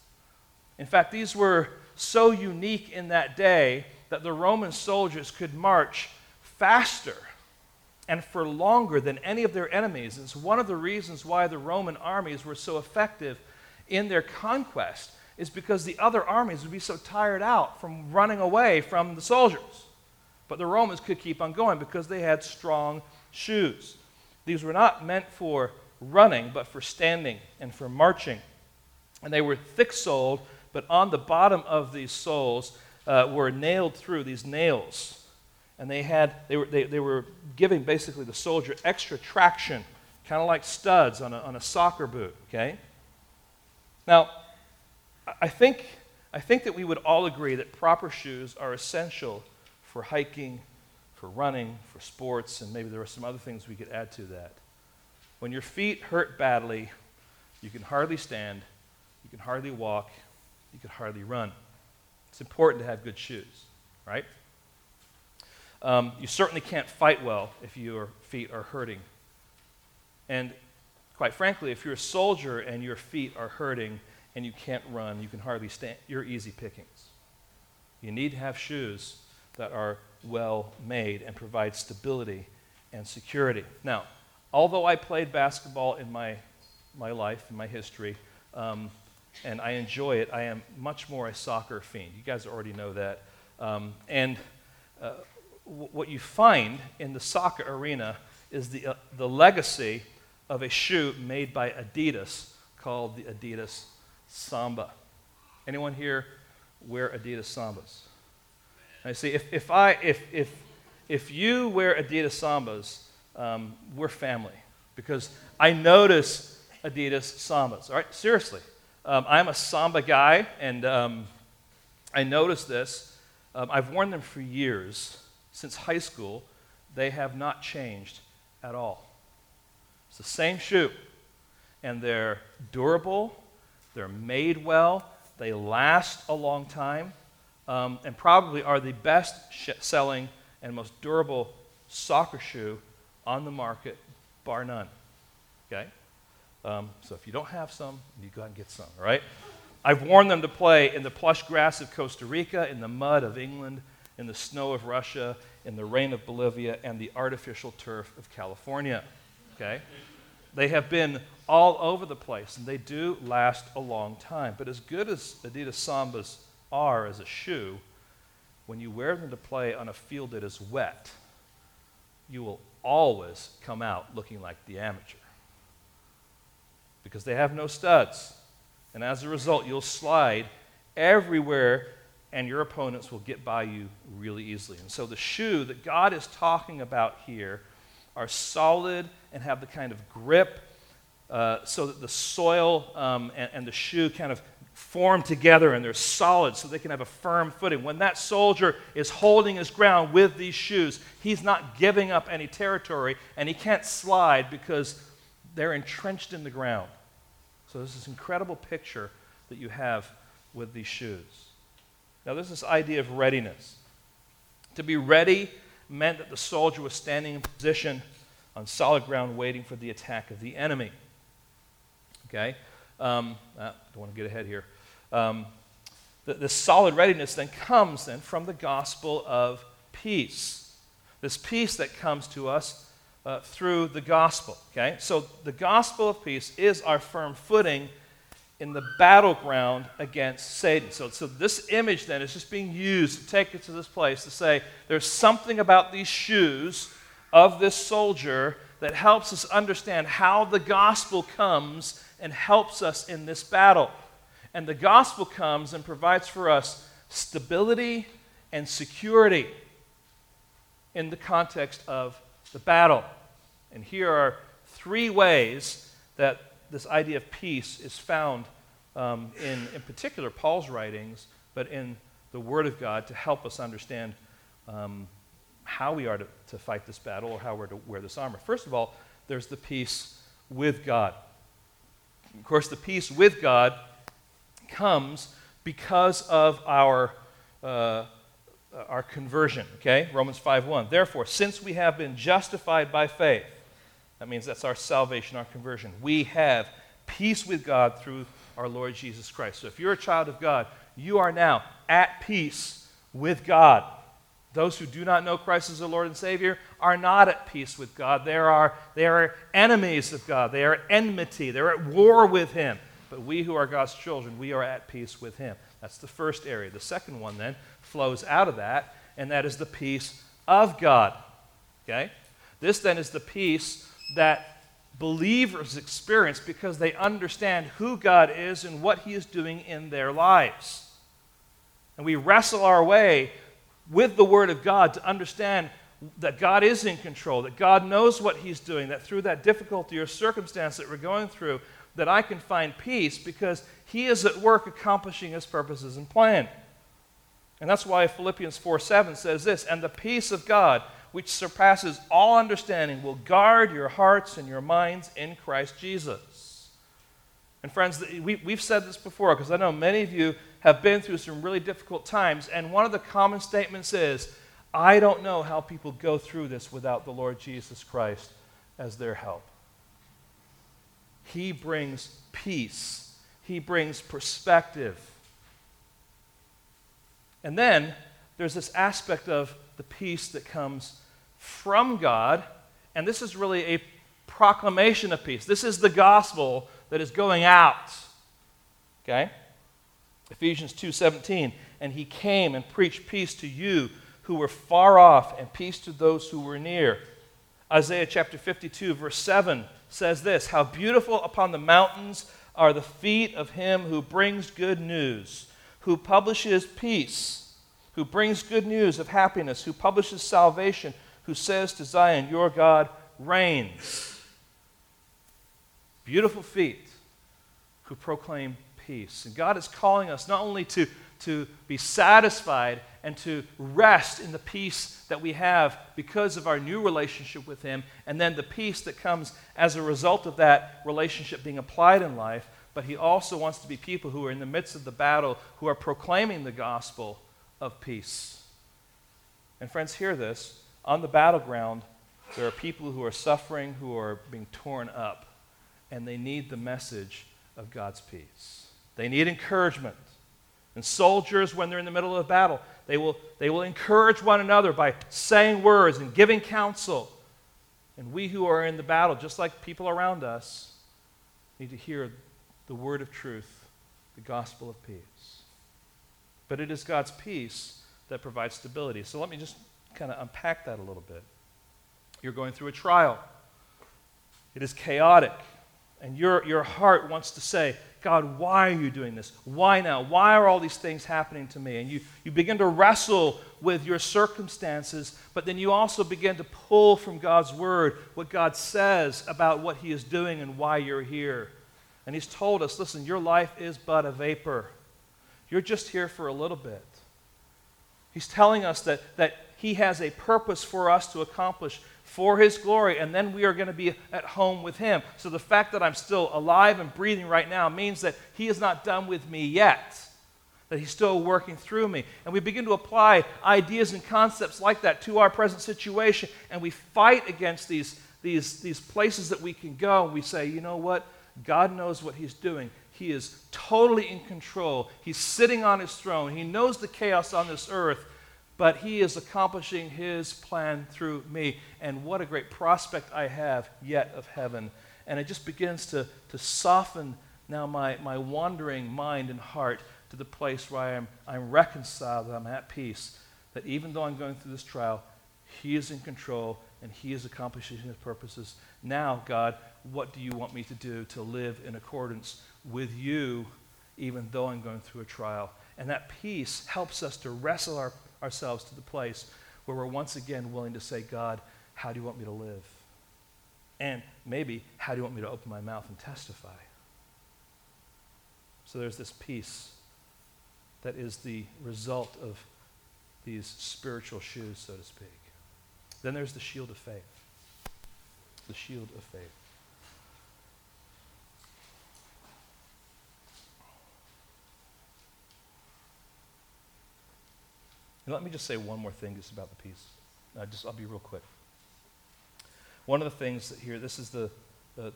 In fact, these were so unique in that day that the Roman soldiers could march faster and for longer than any of their enemies. It's one of the reasons why the Roman armies were so effective in their conquest, is because the other armies would be so tired out from running away from the soldiers. But the Romans could keep on going because they had strong shoes. These were not meant for running, but for standing and for marching. And they were thick soled, but on the bottom of these soles uh, were nailed through these nails and they had they were, they, they were giving basically the soldier extra traction kind of like studs on a, on a soccer boot okay? Now i think i think that we would all agree that proper shoes are essential for hiking for running for sports and maybe there are some other things we could add to that. When your feet hurt badly you can hardly stand you can hardly walk you can hardly run. It's important to have good shoes right um, you certainly can't fight well if your feet are hurting. And quite frankly, if you're a soldier and your feet are hurting and you can't run, you can hardly stand, you're easy pickings. You need to have shoes that are well made and provide stability and security. Now, although I played basketball in my, my life, in my history, um, and I enjoy it, I am much more a soccer fiend. You guys already know that. Um, and uh, what you find in the soccer arena is the, uh, the legacy of a shoe made by Adidas called the Adidas Samba. Anyone here wear Adidas Sambas? I see, if, if, I, if, if, if you wear Adidas Sambas, um, we're family because I notice Adidas Sambas. All right, seriously. Um, I'm a Samba guy, and um, I notice this. Um, I've worn them for years since high school, they have not changed at all. It's the same shoe, and they're durable, they're made well, they last a long time, um, and probably are the best selling and most durable soccer shoe on the market, bar none. Okay? Um, so if you don't have some, you go out and get some, all right? I've worn them to play in the plush grass of Costa Rica, in the mud of England, in the snow of Russia, in the rain of Bolivia, and the artificial turf of California. Okay? They have been all over the place, and they do last a long time. But as good as Adidas Sambas are as a shoe, when you wear them to play on a field that is wet, you will always come out looking like the amateur. Because they have no studs. And as a result, you'll slide everywhere and your opponents will get by you really easily. And so the shoe that God is talking about here are solid and have the kind of grip uh, so that the soil um, and, and the shoe kind of form together and they're solid so they can have a firm footing. When that soldier is holding his ground with these shoes, he's not giving up any territory and he can't slide because they're entrenched in the ground. So this incredible picture that you have with these shoes. Now, there's this idea of readiness. To be ready meant that the soldier was standing in position on solid ground waiting for the attack of the enemy. Okay? Um, ah, don't want to get ahead here. Um, the, the solid readiness then comes then from the gospel of peace. This peace that comes to us uh, through the gospel. Okay? So the gospel of peace is our firm footing in the battleground against Satan. So, so this image then is just being used to take it to this place to say there's something about these shoes of this soldier that helps us understand how the gospel comes and helps us in this battle. And the gospel comes and provides for us stability and security in the context of the battle. And here are three ways that this idea of peace is found um, in, in particular, Paul's writings, but in the Word of God to help us understand um, how we are to, to fight this battle or how we're to wear this armor. First of all, there's the peace with God. Of course, the peace with God comes because of our, uh, our conversion. Okay? Romans 5.1. Therefore, since we have been justified by faith, that means that's our salvation, our conversion. We have peace with God through our Lord Jesus Christ. So if you're a child of God, you are now at peace with God. Those who do not know Christ as the Lord and Savior are not at peace with God. They are, they are enemies of God. They are enmity. They're at war with Him. But we who are God's children, we are at peace with Him. That's the first area. The second one then flows out of that, and that is the peace of God. Okay? This then is the peace that believers experience because they understand who God is and what He is doing in their lives. And we wrestle our way with the Word of God to understand that God is in control, that God knows what He's doing, that through that difficulty or circumstance that we're going through, that I can find peace because He is at work accomplishing His purposes and plan. And that's why Philippians 4 7 says this, and the peace of God which surpasses all understanding, will guard your hearts and your minds in Christ Jesus. And friends, we, we've said this before because I know many of you have been through some really difficult times, and one of the common statements is, I don't know how people go through this without the Lord Jesus Christ as their help. He brings peace, He brings perspective. And then there's this aspect of the peace that comes from God, and this is really a proclamation of peace. This is the gospel that is going out. Okay? Ephesians 2:17, and he came and preached peace to you who were far off and peace to those who were near. Isaiah chapter 52 verse 7 says this, how beautiful upon the mountains are the feet of him who brings good news, who publishes peace, who brings good news of happiness, who publishes salvation, who says to Zion, Your God reigns. Beautiful feet who proclaim peace. And God is calling us not only to, to be satisfied and to rest in the peace that we have because of our new relationship with Him, and then the peace that comes as a result of that relationship being applied in life, but He also wants to be people who are in the midst of the battle, who are proclaiming the gospel of peace. And friends, hear this on the battleground, there are people who are suffering, who are being torn up, and they need the message of God's peace. They need encouragement. And soldiers, when they're in the middle of a battle, they will, they will encourage one another by saying words and giving counsel. And we who are in the battle, just like people around us, need to hear the word of truth, the gospel of peace. But it is God's peace that provides stability. So let me just kind of unpack that a little bit. You're going through a trial, it is chaotic, and your, your heart wants to say, God, why are you doing this? Why now? Why are all these things happening to me? And you, you begin to wrestle with your circumstances, but then you also begin to pull from God's word what God says about what He is doing and why you're here. And He's told us listen, your life is but a vapor. You're just here for a little bit. He's telling us that, that he has a purpose for us to accomplish for His glory, and then we are going to be at home with Him. So the fact that I'm still alive and breathing right now means that He is not done with me yet, that He's still working through me. And we begin to apply ideas and concepts like that to our present situation, and we fight against these, these, these places that we can go. And we say, you know what? God knows what He's doing. He is totally in control. He's sitting on His throne. He knows the chaos on this earth but He is accomplishing His plan through me. And what a great prospect I have yet of heaven. And it just begins to, to soften now my, my wandering mind and heart to the place where I am, I'm reconciled, that I'm at peace. That even though I'm going through this trial, He is in control and He is accomplishing His purposes. Now, God, what do you want me to do to live in accordance with you, even though I'm going through a trial? And that peace helps us to wrestle our, ourselves to the place where we're once again willing to say, God, how do you want me to live? And maybe, how do you want me to open my mouth and testify? So there's this peace that is the result of these spiritual shoes, so to speak. Then there's the shield of faith. The shield of faith. And let me just say one more thing just about the. Uh, just, I'll be real quick. One of the things here, this is the, the,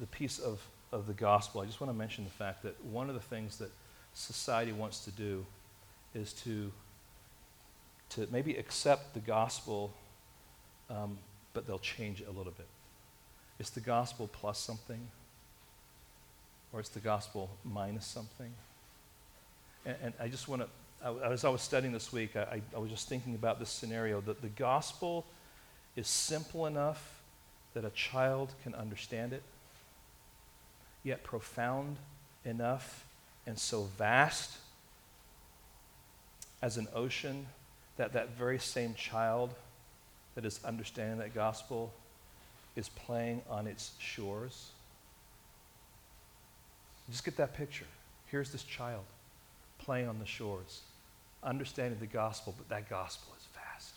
the piece of, of the gospel. I just want to mention the fact that one of the things that society wants to do is to, to maybe accept the gospel, um, but they'll change it a little bit. It's the gospel plus something, or it's the gospel minus something. And, and I just want to as I was studying this week, I, I, was just thinking about this scenario that the gospel is simple enough that a child can understand it, yet profound enough and so vast as an ocean that that very same child that is understanding that gospel is playing on its shores. Just get that picture. Here's this child playing on the shores, understanding the gospel, but that gospel is vast.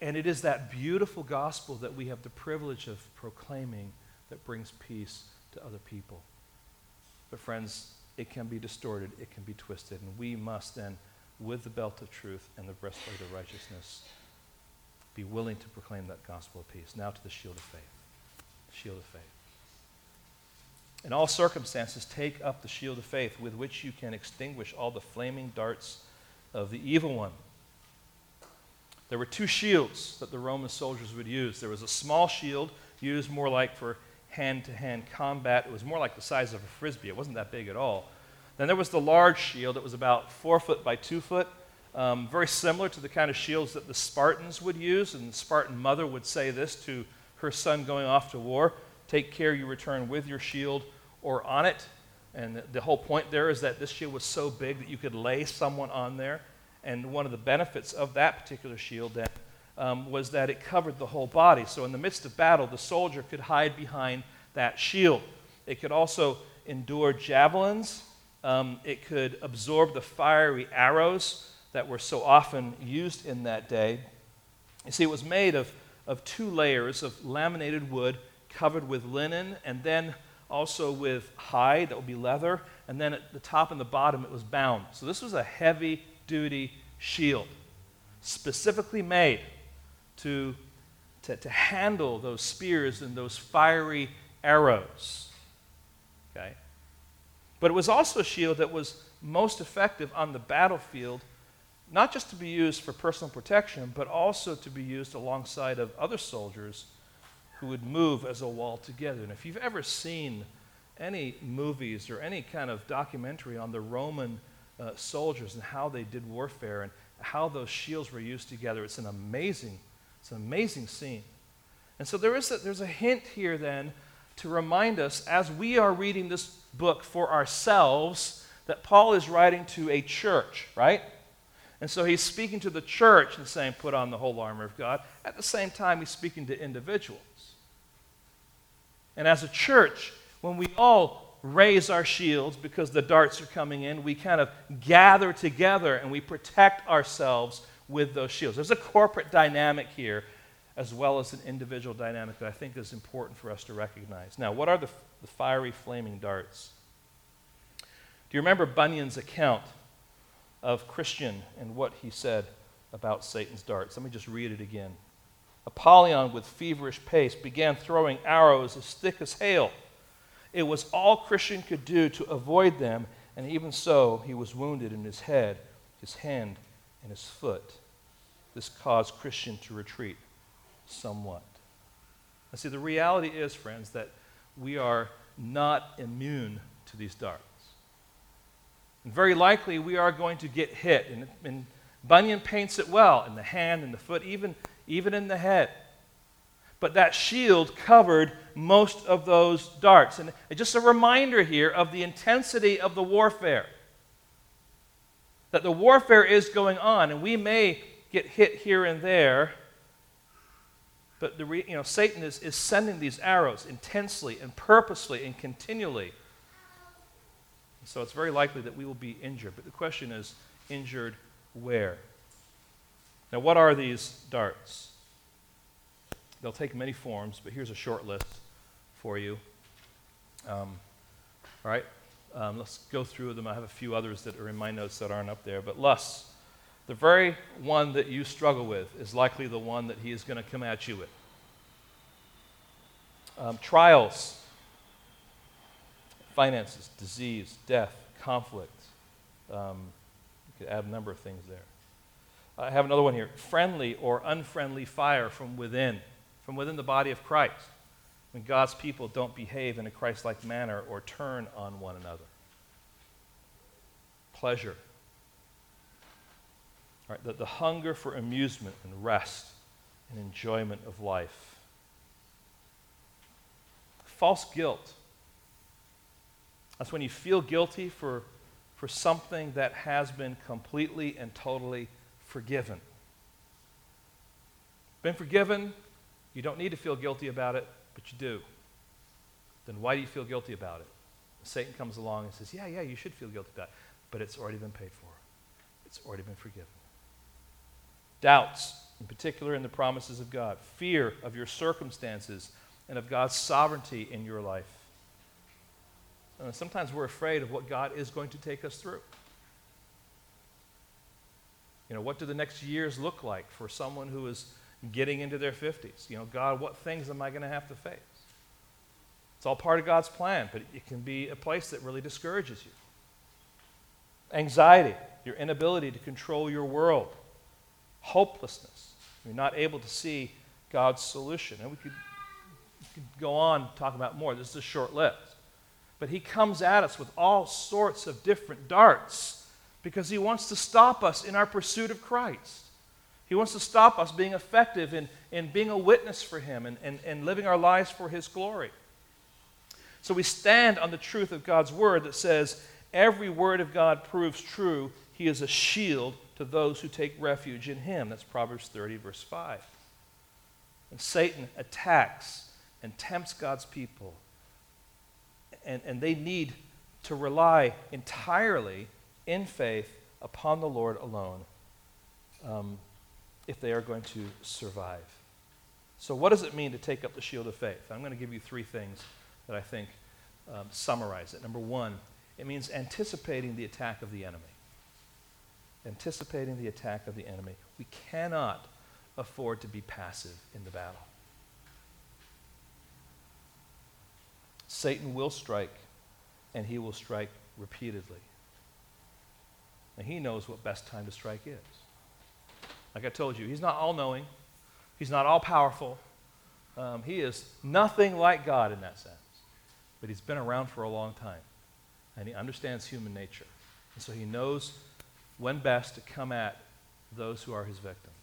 And it is that beautiful gospel that we have the privilege of proclaiming that brings peace to other people. But, friends, it can be distorted, it can be twisted, and we must then, with the belt of truth and the breastplate of righteousness, be willing to proclaim that gospel of peace. Now to the shield of faith. Shield of faith. In all circumstances, take up the shield of faith with which you can extinguish all the flaming darts of the evil one. There were two shields that the Roman soldiers would use. There was a small shield used more like for hand to hand combat. It was more like the size of a frisbee, it wasn't that big at all. Then there was the large shield that was about four foot by two foot, um, very similar to the kind of shields that the Spartans would use. And the Spartan mother would say this to her son going off to war Take care you return with your shield or on it. And the, whole point there is that this shield was so big that you could lay someone on there. And one of the benefits of that particular shield then um, was that it covered the whole body. So in the midst of battle, the soldier could hide behind that shield. It could also endure javelins. Um, it could absorb the fiery arrows that were so often used in that day. You see, it was made of, of two layers of laminated wood covered with linen, and then also with hide, that would be leather, and then at the top and the bottom it was bound. So this was a heavy duty shield, specifically made to, to, to handle those spears and those fiery arrows. Okay? But it was also a shield that was most effective on the battlefield, not just to be used for personal protection, but also to be used alongside of other soldiers who would move as a wall together. And if you've ever seen any movies or any kind of documentary on the Roman uh, soldiers and how they did warfare and how those shields were used together, it's an amazing, it's an amazing scene. And so there is a, there's a hint here then to remind us as we are reading this book for ourselves that Paul is writing to a church, right? And so he's speaking to the church and saying, put on the whole armor of God. At the same time, he's speaking to individuals. And as a church, when we all raise our shields because the darts are coming in, we kind of gather together and we protect ourselves with those shields. There's a corporate dynamic here as well as an individual dynamic that I think is important for us to recognize. Now, what are the, the fiery, flaming darts? Do you remember Bunyan's account of Christian and what he said about Satan's darts? Let me just read it again. Apollyon, with feverish pace, began throwing arrows as thick as hail. It was all Christian could do to avoid them, and even so, he was wounded in his head, his hand, and his foot. This caused Christian to retreat somewhat. Now, see, the reality is, friends, that we are not immune to these darts. And very likely we are going to get hit. And, and Bunyan paints it well in the hand, and the foot, even, even in the head. But that shield covered most of those darts. And just a reminder here of the intensity of the warfare. That the warfare is going on, and we may get hit here and there. But the re, you know, Satan is, is sending these arrows intensely and purposely and continually. So it's very likely that we will be injured. But the question is injured where? Now, what are these darts? They'll take many forms, but here's a short list for you. Um, all right, um, let's go through them. I have a few others that are in my notes that aren't up there. But lust, the very one that you struggle with, is likely the one that he is going to come at you with. Um, trials, finances, disease, death, conflict. Um, you could add a number of things there. I have another one here friendly or unfriendly fire from within, from within the body of Christ, when God's people don't behave in a Christ like manner or turn on one another. Pleasure. Right, the, the hunger for amusement and rest and enjoyment of life. False guilt that's when you feel guilty for, for something that has been completely and totally forgiven. Been forgiven, you don't need to feel guilty about it, but you do. Then why do you feel guilty about it? Satan comes along and says, Yeah, yeah, you should feel guilty about it, but it's already been paid for, it's already been forgiven. Doubts, in particular in the promises of God, fear of your circumstances and of God's sovereignty in your life sometimes we're afraid of what God is going to take us through. You know, what do the next years look like for someone who is getting into their 50s? You know, God, what things am I going to have to face? It's all part of God's plan, but it can be a place that really discourages you. Anxiety, your inability to control your world. Hopelessness, you're not able to see God's solution. And we could, we could go on talk about more. This is a short list. But he comes at us with all sorts of different darts because he wants to stop us in our pursuit of Christ. He wants to stop us being effective in, in being a witness for him and, and, and living our lives for his glory. So we stand on the truth of God's word that says, Every word of God proves true. He is a shield to those who take refuge in him. That's Proverbs 30, verse 5. And Satan attacks and tempts God's people and, and they need to rely entirely in faith upon the Lord alone um, if they are going to survive. So, what does it mean to take up the shield of faith? I'm going to give you three things that I think um, summarize it. Number one, it means anticipating the attack of the enemy. Anticipating the attack of the enemy. We cannot afford to be passive in the battle. Satan will strike, and he will strike repeatedly. And he knows what best time to strike is. Like I told you, he's not all knowing, he's not all powerful. Um, he is nothing like God in that sense. But he's been around for a long time, and he understands human nature. And so he knows when best to come at those who are his victims.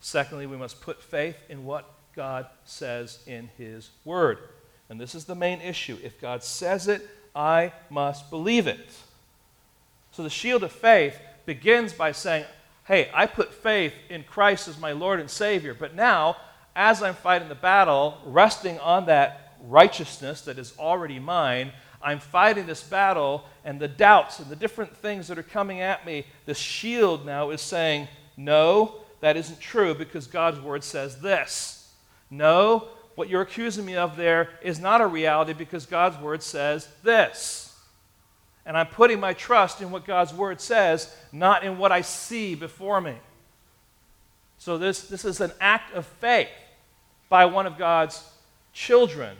Secondly, we must put faith in what God says in his word. And this is the main issue. If God says it, I must believe it. So the shield of faith begins by saying, Hey, I put faith in Christ as my Lord and Savior, but now, as I'm fighting the battle, resting on that righteousness that is already mine, I'm fighting this battle, and the doubts and the different things that are coming at me, the shield now is saying, No, that isn't true because God's word says this. No, what you're accusing me of there is not a reality because God's word says this. And I'm putting my trust in what God's word says, not in what I see before me. So, this, this is an act of faith by one of God's children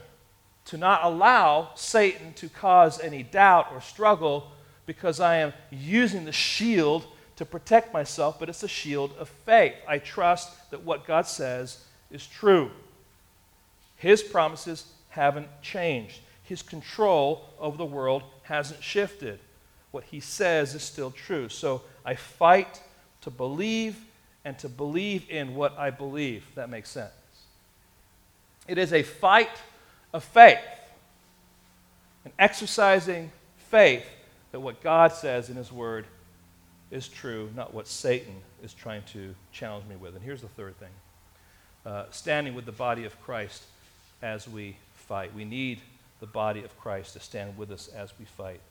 to not allow Satan to cause any doubt or struggle because I am using the shield to protect myself, but it's a shield of faith. I trust that what God says is true. His promises haven't changed. His control over the world hasn't shifted. What he says is still true. So I fight to believe and to believe in what I believe. That makes sense. It is a fight of faith, an exercising faith that what God says in His Word is true, not what Satan is trying to challenge me with. And here's the third thing uh, standing with the body of Christ as we fight. We need the body of Christ to stand with us as we fight.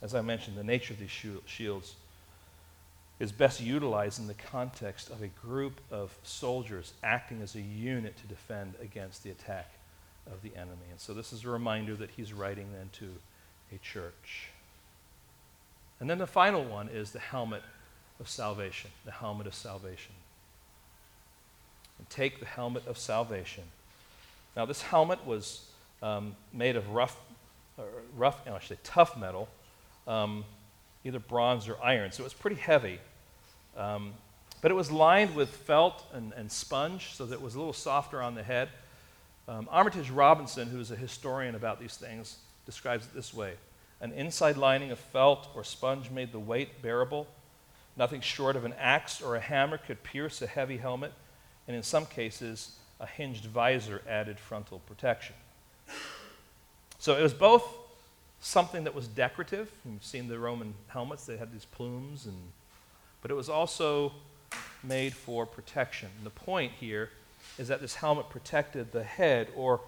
As I mentioned, the nature of these shields is best utilized in the context of a group of soldiers acting as a unit to defend against the attack of the enemy. And so this is a reminder that he's writing then to a church. And then the final one is the helmet of salvation, the helmet of salvation. And take the helmet of salvation. Now, this helmet was um, made of rough, uh, rough, no, actually tough metal, um, either bronze or iron. So it was pretty heavy. Um, but it was lined with felt and, and, sponge so that it was a little softer on the head. Um, Armitage Robinson, who's a historian about these things, describes it this way An inside lining of felt or sponge made the weight bearable. Nothing short of an axe or a hammer could pierce a heavy helmet, and in some cases, a hinged visor added frontal protection. So it was both something that was decorative. You've seen the Roman helmets, they had these plumes, and, but it was also made for protection. And the point here is that this helmet protected the head, or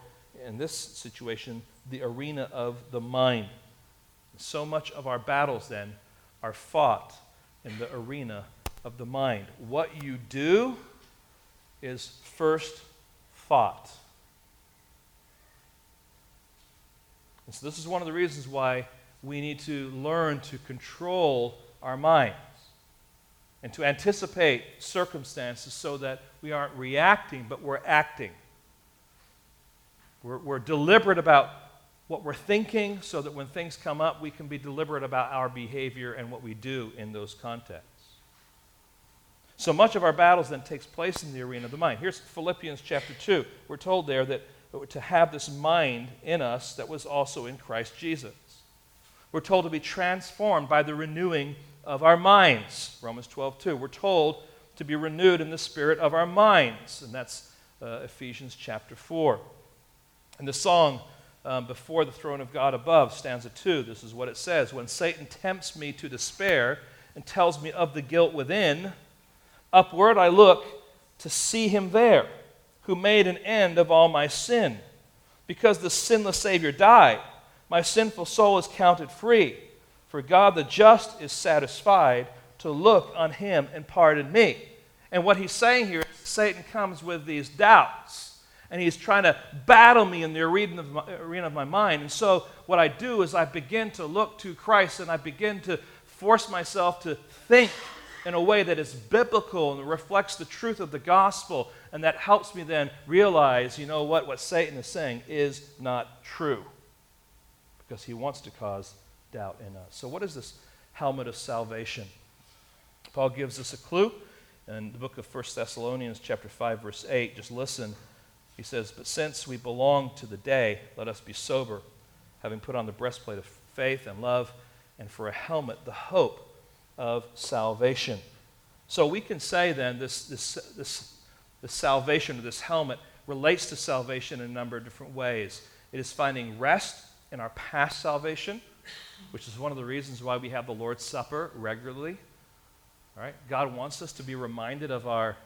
in this situation, the arena of the mind. So much of our battles then are fought in the arena of the mind. What you do is first thought. And so, this is one of the reasons why we need to learn to control our minds and to anticipate circumstances so that we aren't reacting, but we're acting. We're, we're deliberate about what we're thinking so that when things come up, we can be deliberate about our behavior and what we do in those contexts. So much of our battles then takes place in the arena of the mind. Here's Philippians chapter 2. We're told there that to have this mind in us that was also in Christ Jesus. We're told to be transformed by the renewing of our minds. Romans 12, 2. We're told to be renewed in the spirit of our minds. And that's uh, Ephesians chapter 4. And the song, um, Before the Throne of God Above, stanza 2, this is what it says When Satan tempts me to despair and tells me of the guilt within, upward I look to see him there who made an end of all my sin. Because the sinless Savior died, my sinful soul is counted free. For God the just is satisfied to look on him and pardon me. And what he's saying here is Satan comes with these doubts, and he's trying to battle me in the arena of, my, arena of my mind. And so, what I do is I begin to look to Christ and I begin to force myself to think in a way that is biblical and reflects the truth of the gospel. And that helps me then realize, you know what, what Satan is saying is not true. Because he wants to cause doubt in us. So, what is this helmet of salvation? Paul gives us a clue in the book of 1 Thessalonians, chapter 5, verse 8. Just listen. He says, But since we belong to the day, let us be sober, having put on the breastplate of faith and love, and for a helmet, the hope of salvation. So we can say then this, this, this, this salvation, of this helmet, relates to salvation in a number of different ways. It is finding rest in our past salvation, which is one of the reasons why we have the Lord's Supper regularly. All right? God wants us to be reminded of our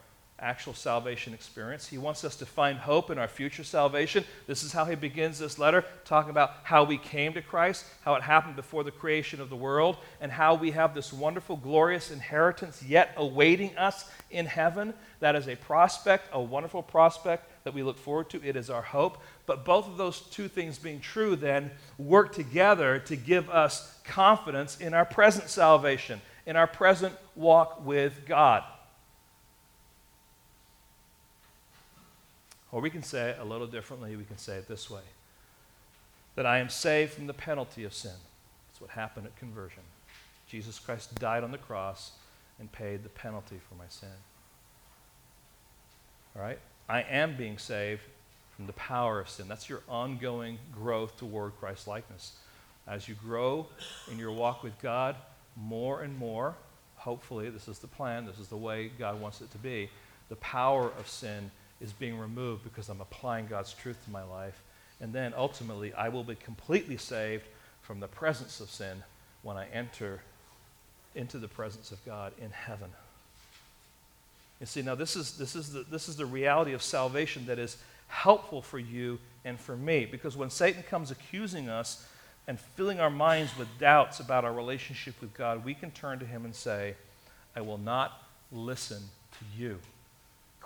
actual salvation experience. He wants us to find hope in our future salvation. This is how he begins this letter, talking about how we came to Christ, how it happened before the creation of the world, and how we have this wonderful, glorious inheritance yet awaiting us in heaven. That is a prospect, a wonderful prospect that we look forward to. It is our hope. But both of those two things being true then work together to give us confidence in our present salvation, in our present walk with God. Or we can say it a little differently. We can say it this way that I am saved from the penalty of sin. That's what happened at conversion. Jesus Christ died on the cross and paid the penalty for my sin. All right? I am being saved from the power of sin. That's your ongoing growth toward Christ likeness. As you grow in your walk with God more and more, hopefully, this is the plan, this is the way God wants it to be, the power of sin is being removed because I'm applying God's truth to my life. And then ultimately, I will be completely saved from the presence of sin when I enter into the presence of God in heaven. You see, now this is, this, is the, this is the reality of salvation that is helpful for you and for me. Because when Satan comes accusing us and filling our minds with doubts about our relationship with God, we can turn to him and say, I will not listen to you.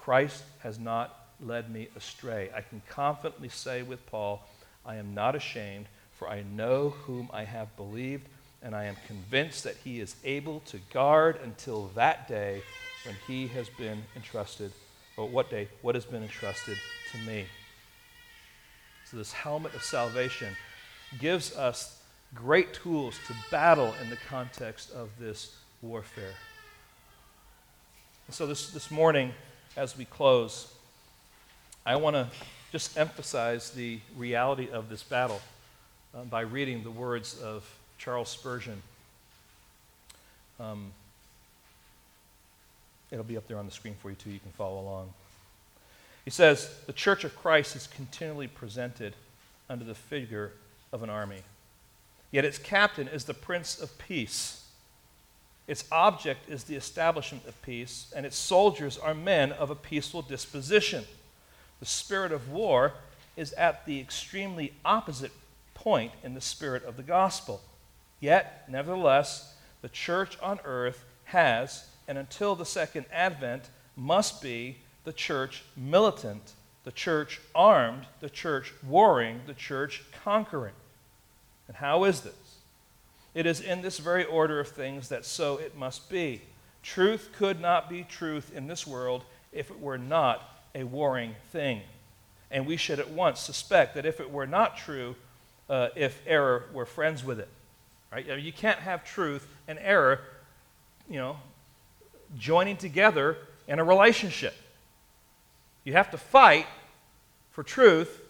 Christ has not led me astray. I can confidently say with Paul, I am not ashamed, for I know whom I have believed, and I am convinced that he is able to guard until that day when he has been entrusted, or what day, what has been entrusted to me. So, this helmet of salvation gives us great tools to battle in the context of this warfare. And so, this, this morning, as we close, I want to just emphasize the reality of this battle uh, by reading the words of Charles Spurgeon. Um, it'll be up there on the screen for you, too. You can follow along. He says, The Church of Christ is continually presented under the figure of an army. Yet its captain is the Prince of Peace. Its object is the establishment of peace, and its soldiers are men of a peaceful disposition. The spirit of war is at the extremely opposite point in the spirit of the gospel. Yet, nevertheless, the church on earth has, and until the second advent, must be the church militant, the church armed, the church warring, the church conquering. And how is this? It is in this very order of things that so it must be. Truth could not be truth in this world if it were not a warring thing. And we should at once suspect that if it were not true, uh, if error were friends with it. Right? You can't have truth and error, you know, joining together in a relationship. You have to fight for truth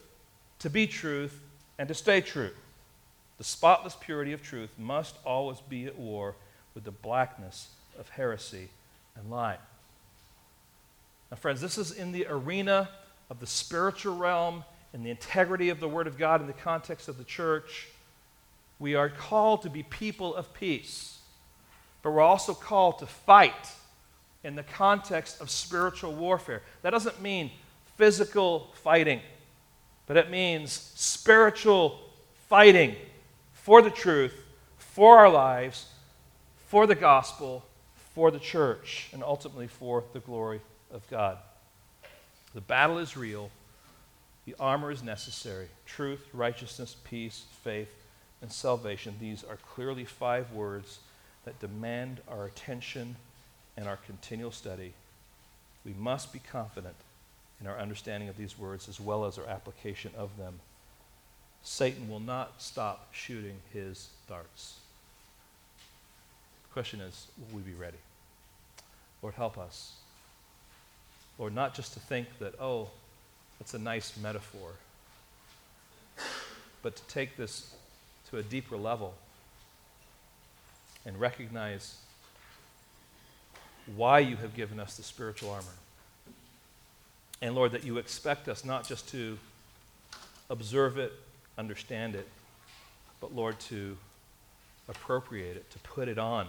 to be truth and to stay true. The spotless purity of truth must always be at war with the blackness of heresy and lie. Now, friends, this is in the arena of the spiritual realm, and the integrity of the Word of God, in the context of the church. We are called to be people of peace, but we're also called to fight in the context of spiritual warfare. That doesn't mean physical fighting, but it means spiritual fighting for the truth, for our lives, for the gospel, for the church, and ultimately for the glory of God. The battle is real. The armor is necessary. Truth, righteousness, peace, faith, and salvation. These are clearly five words that demand our attention and our continual study. We must be confident in our understanding of these words as well as our application of them. Satan will not stop shooting his darts. The question is will we be ready? Lord, help us. Lord, not just to think that, oh, that's a nice metaphor, but to take this to a deeper level and recognize why you have given us the spiritual armor. And Lord, that you expect us not just to observe it, understand it, but Lord, to appropriate it, to put it on.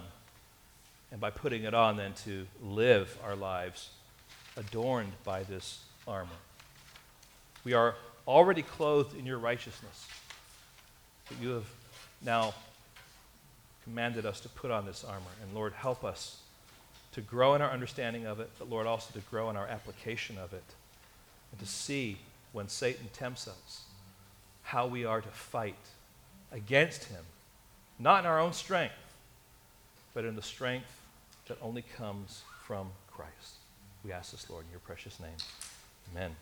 And by putting it on, then to live our lives adorned by this armor. We are already clothed in your righteousness, but you have now commanded us to put on this armor. And Lord, help us to grow in our understanding of it, but Lord, also to grow in our application of it, and to see when Satan tempts us how we are to fight against him, not in our own strength, but in the strength that only comes from Christ. We ask this, Lord, in your precious name. Amen.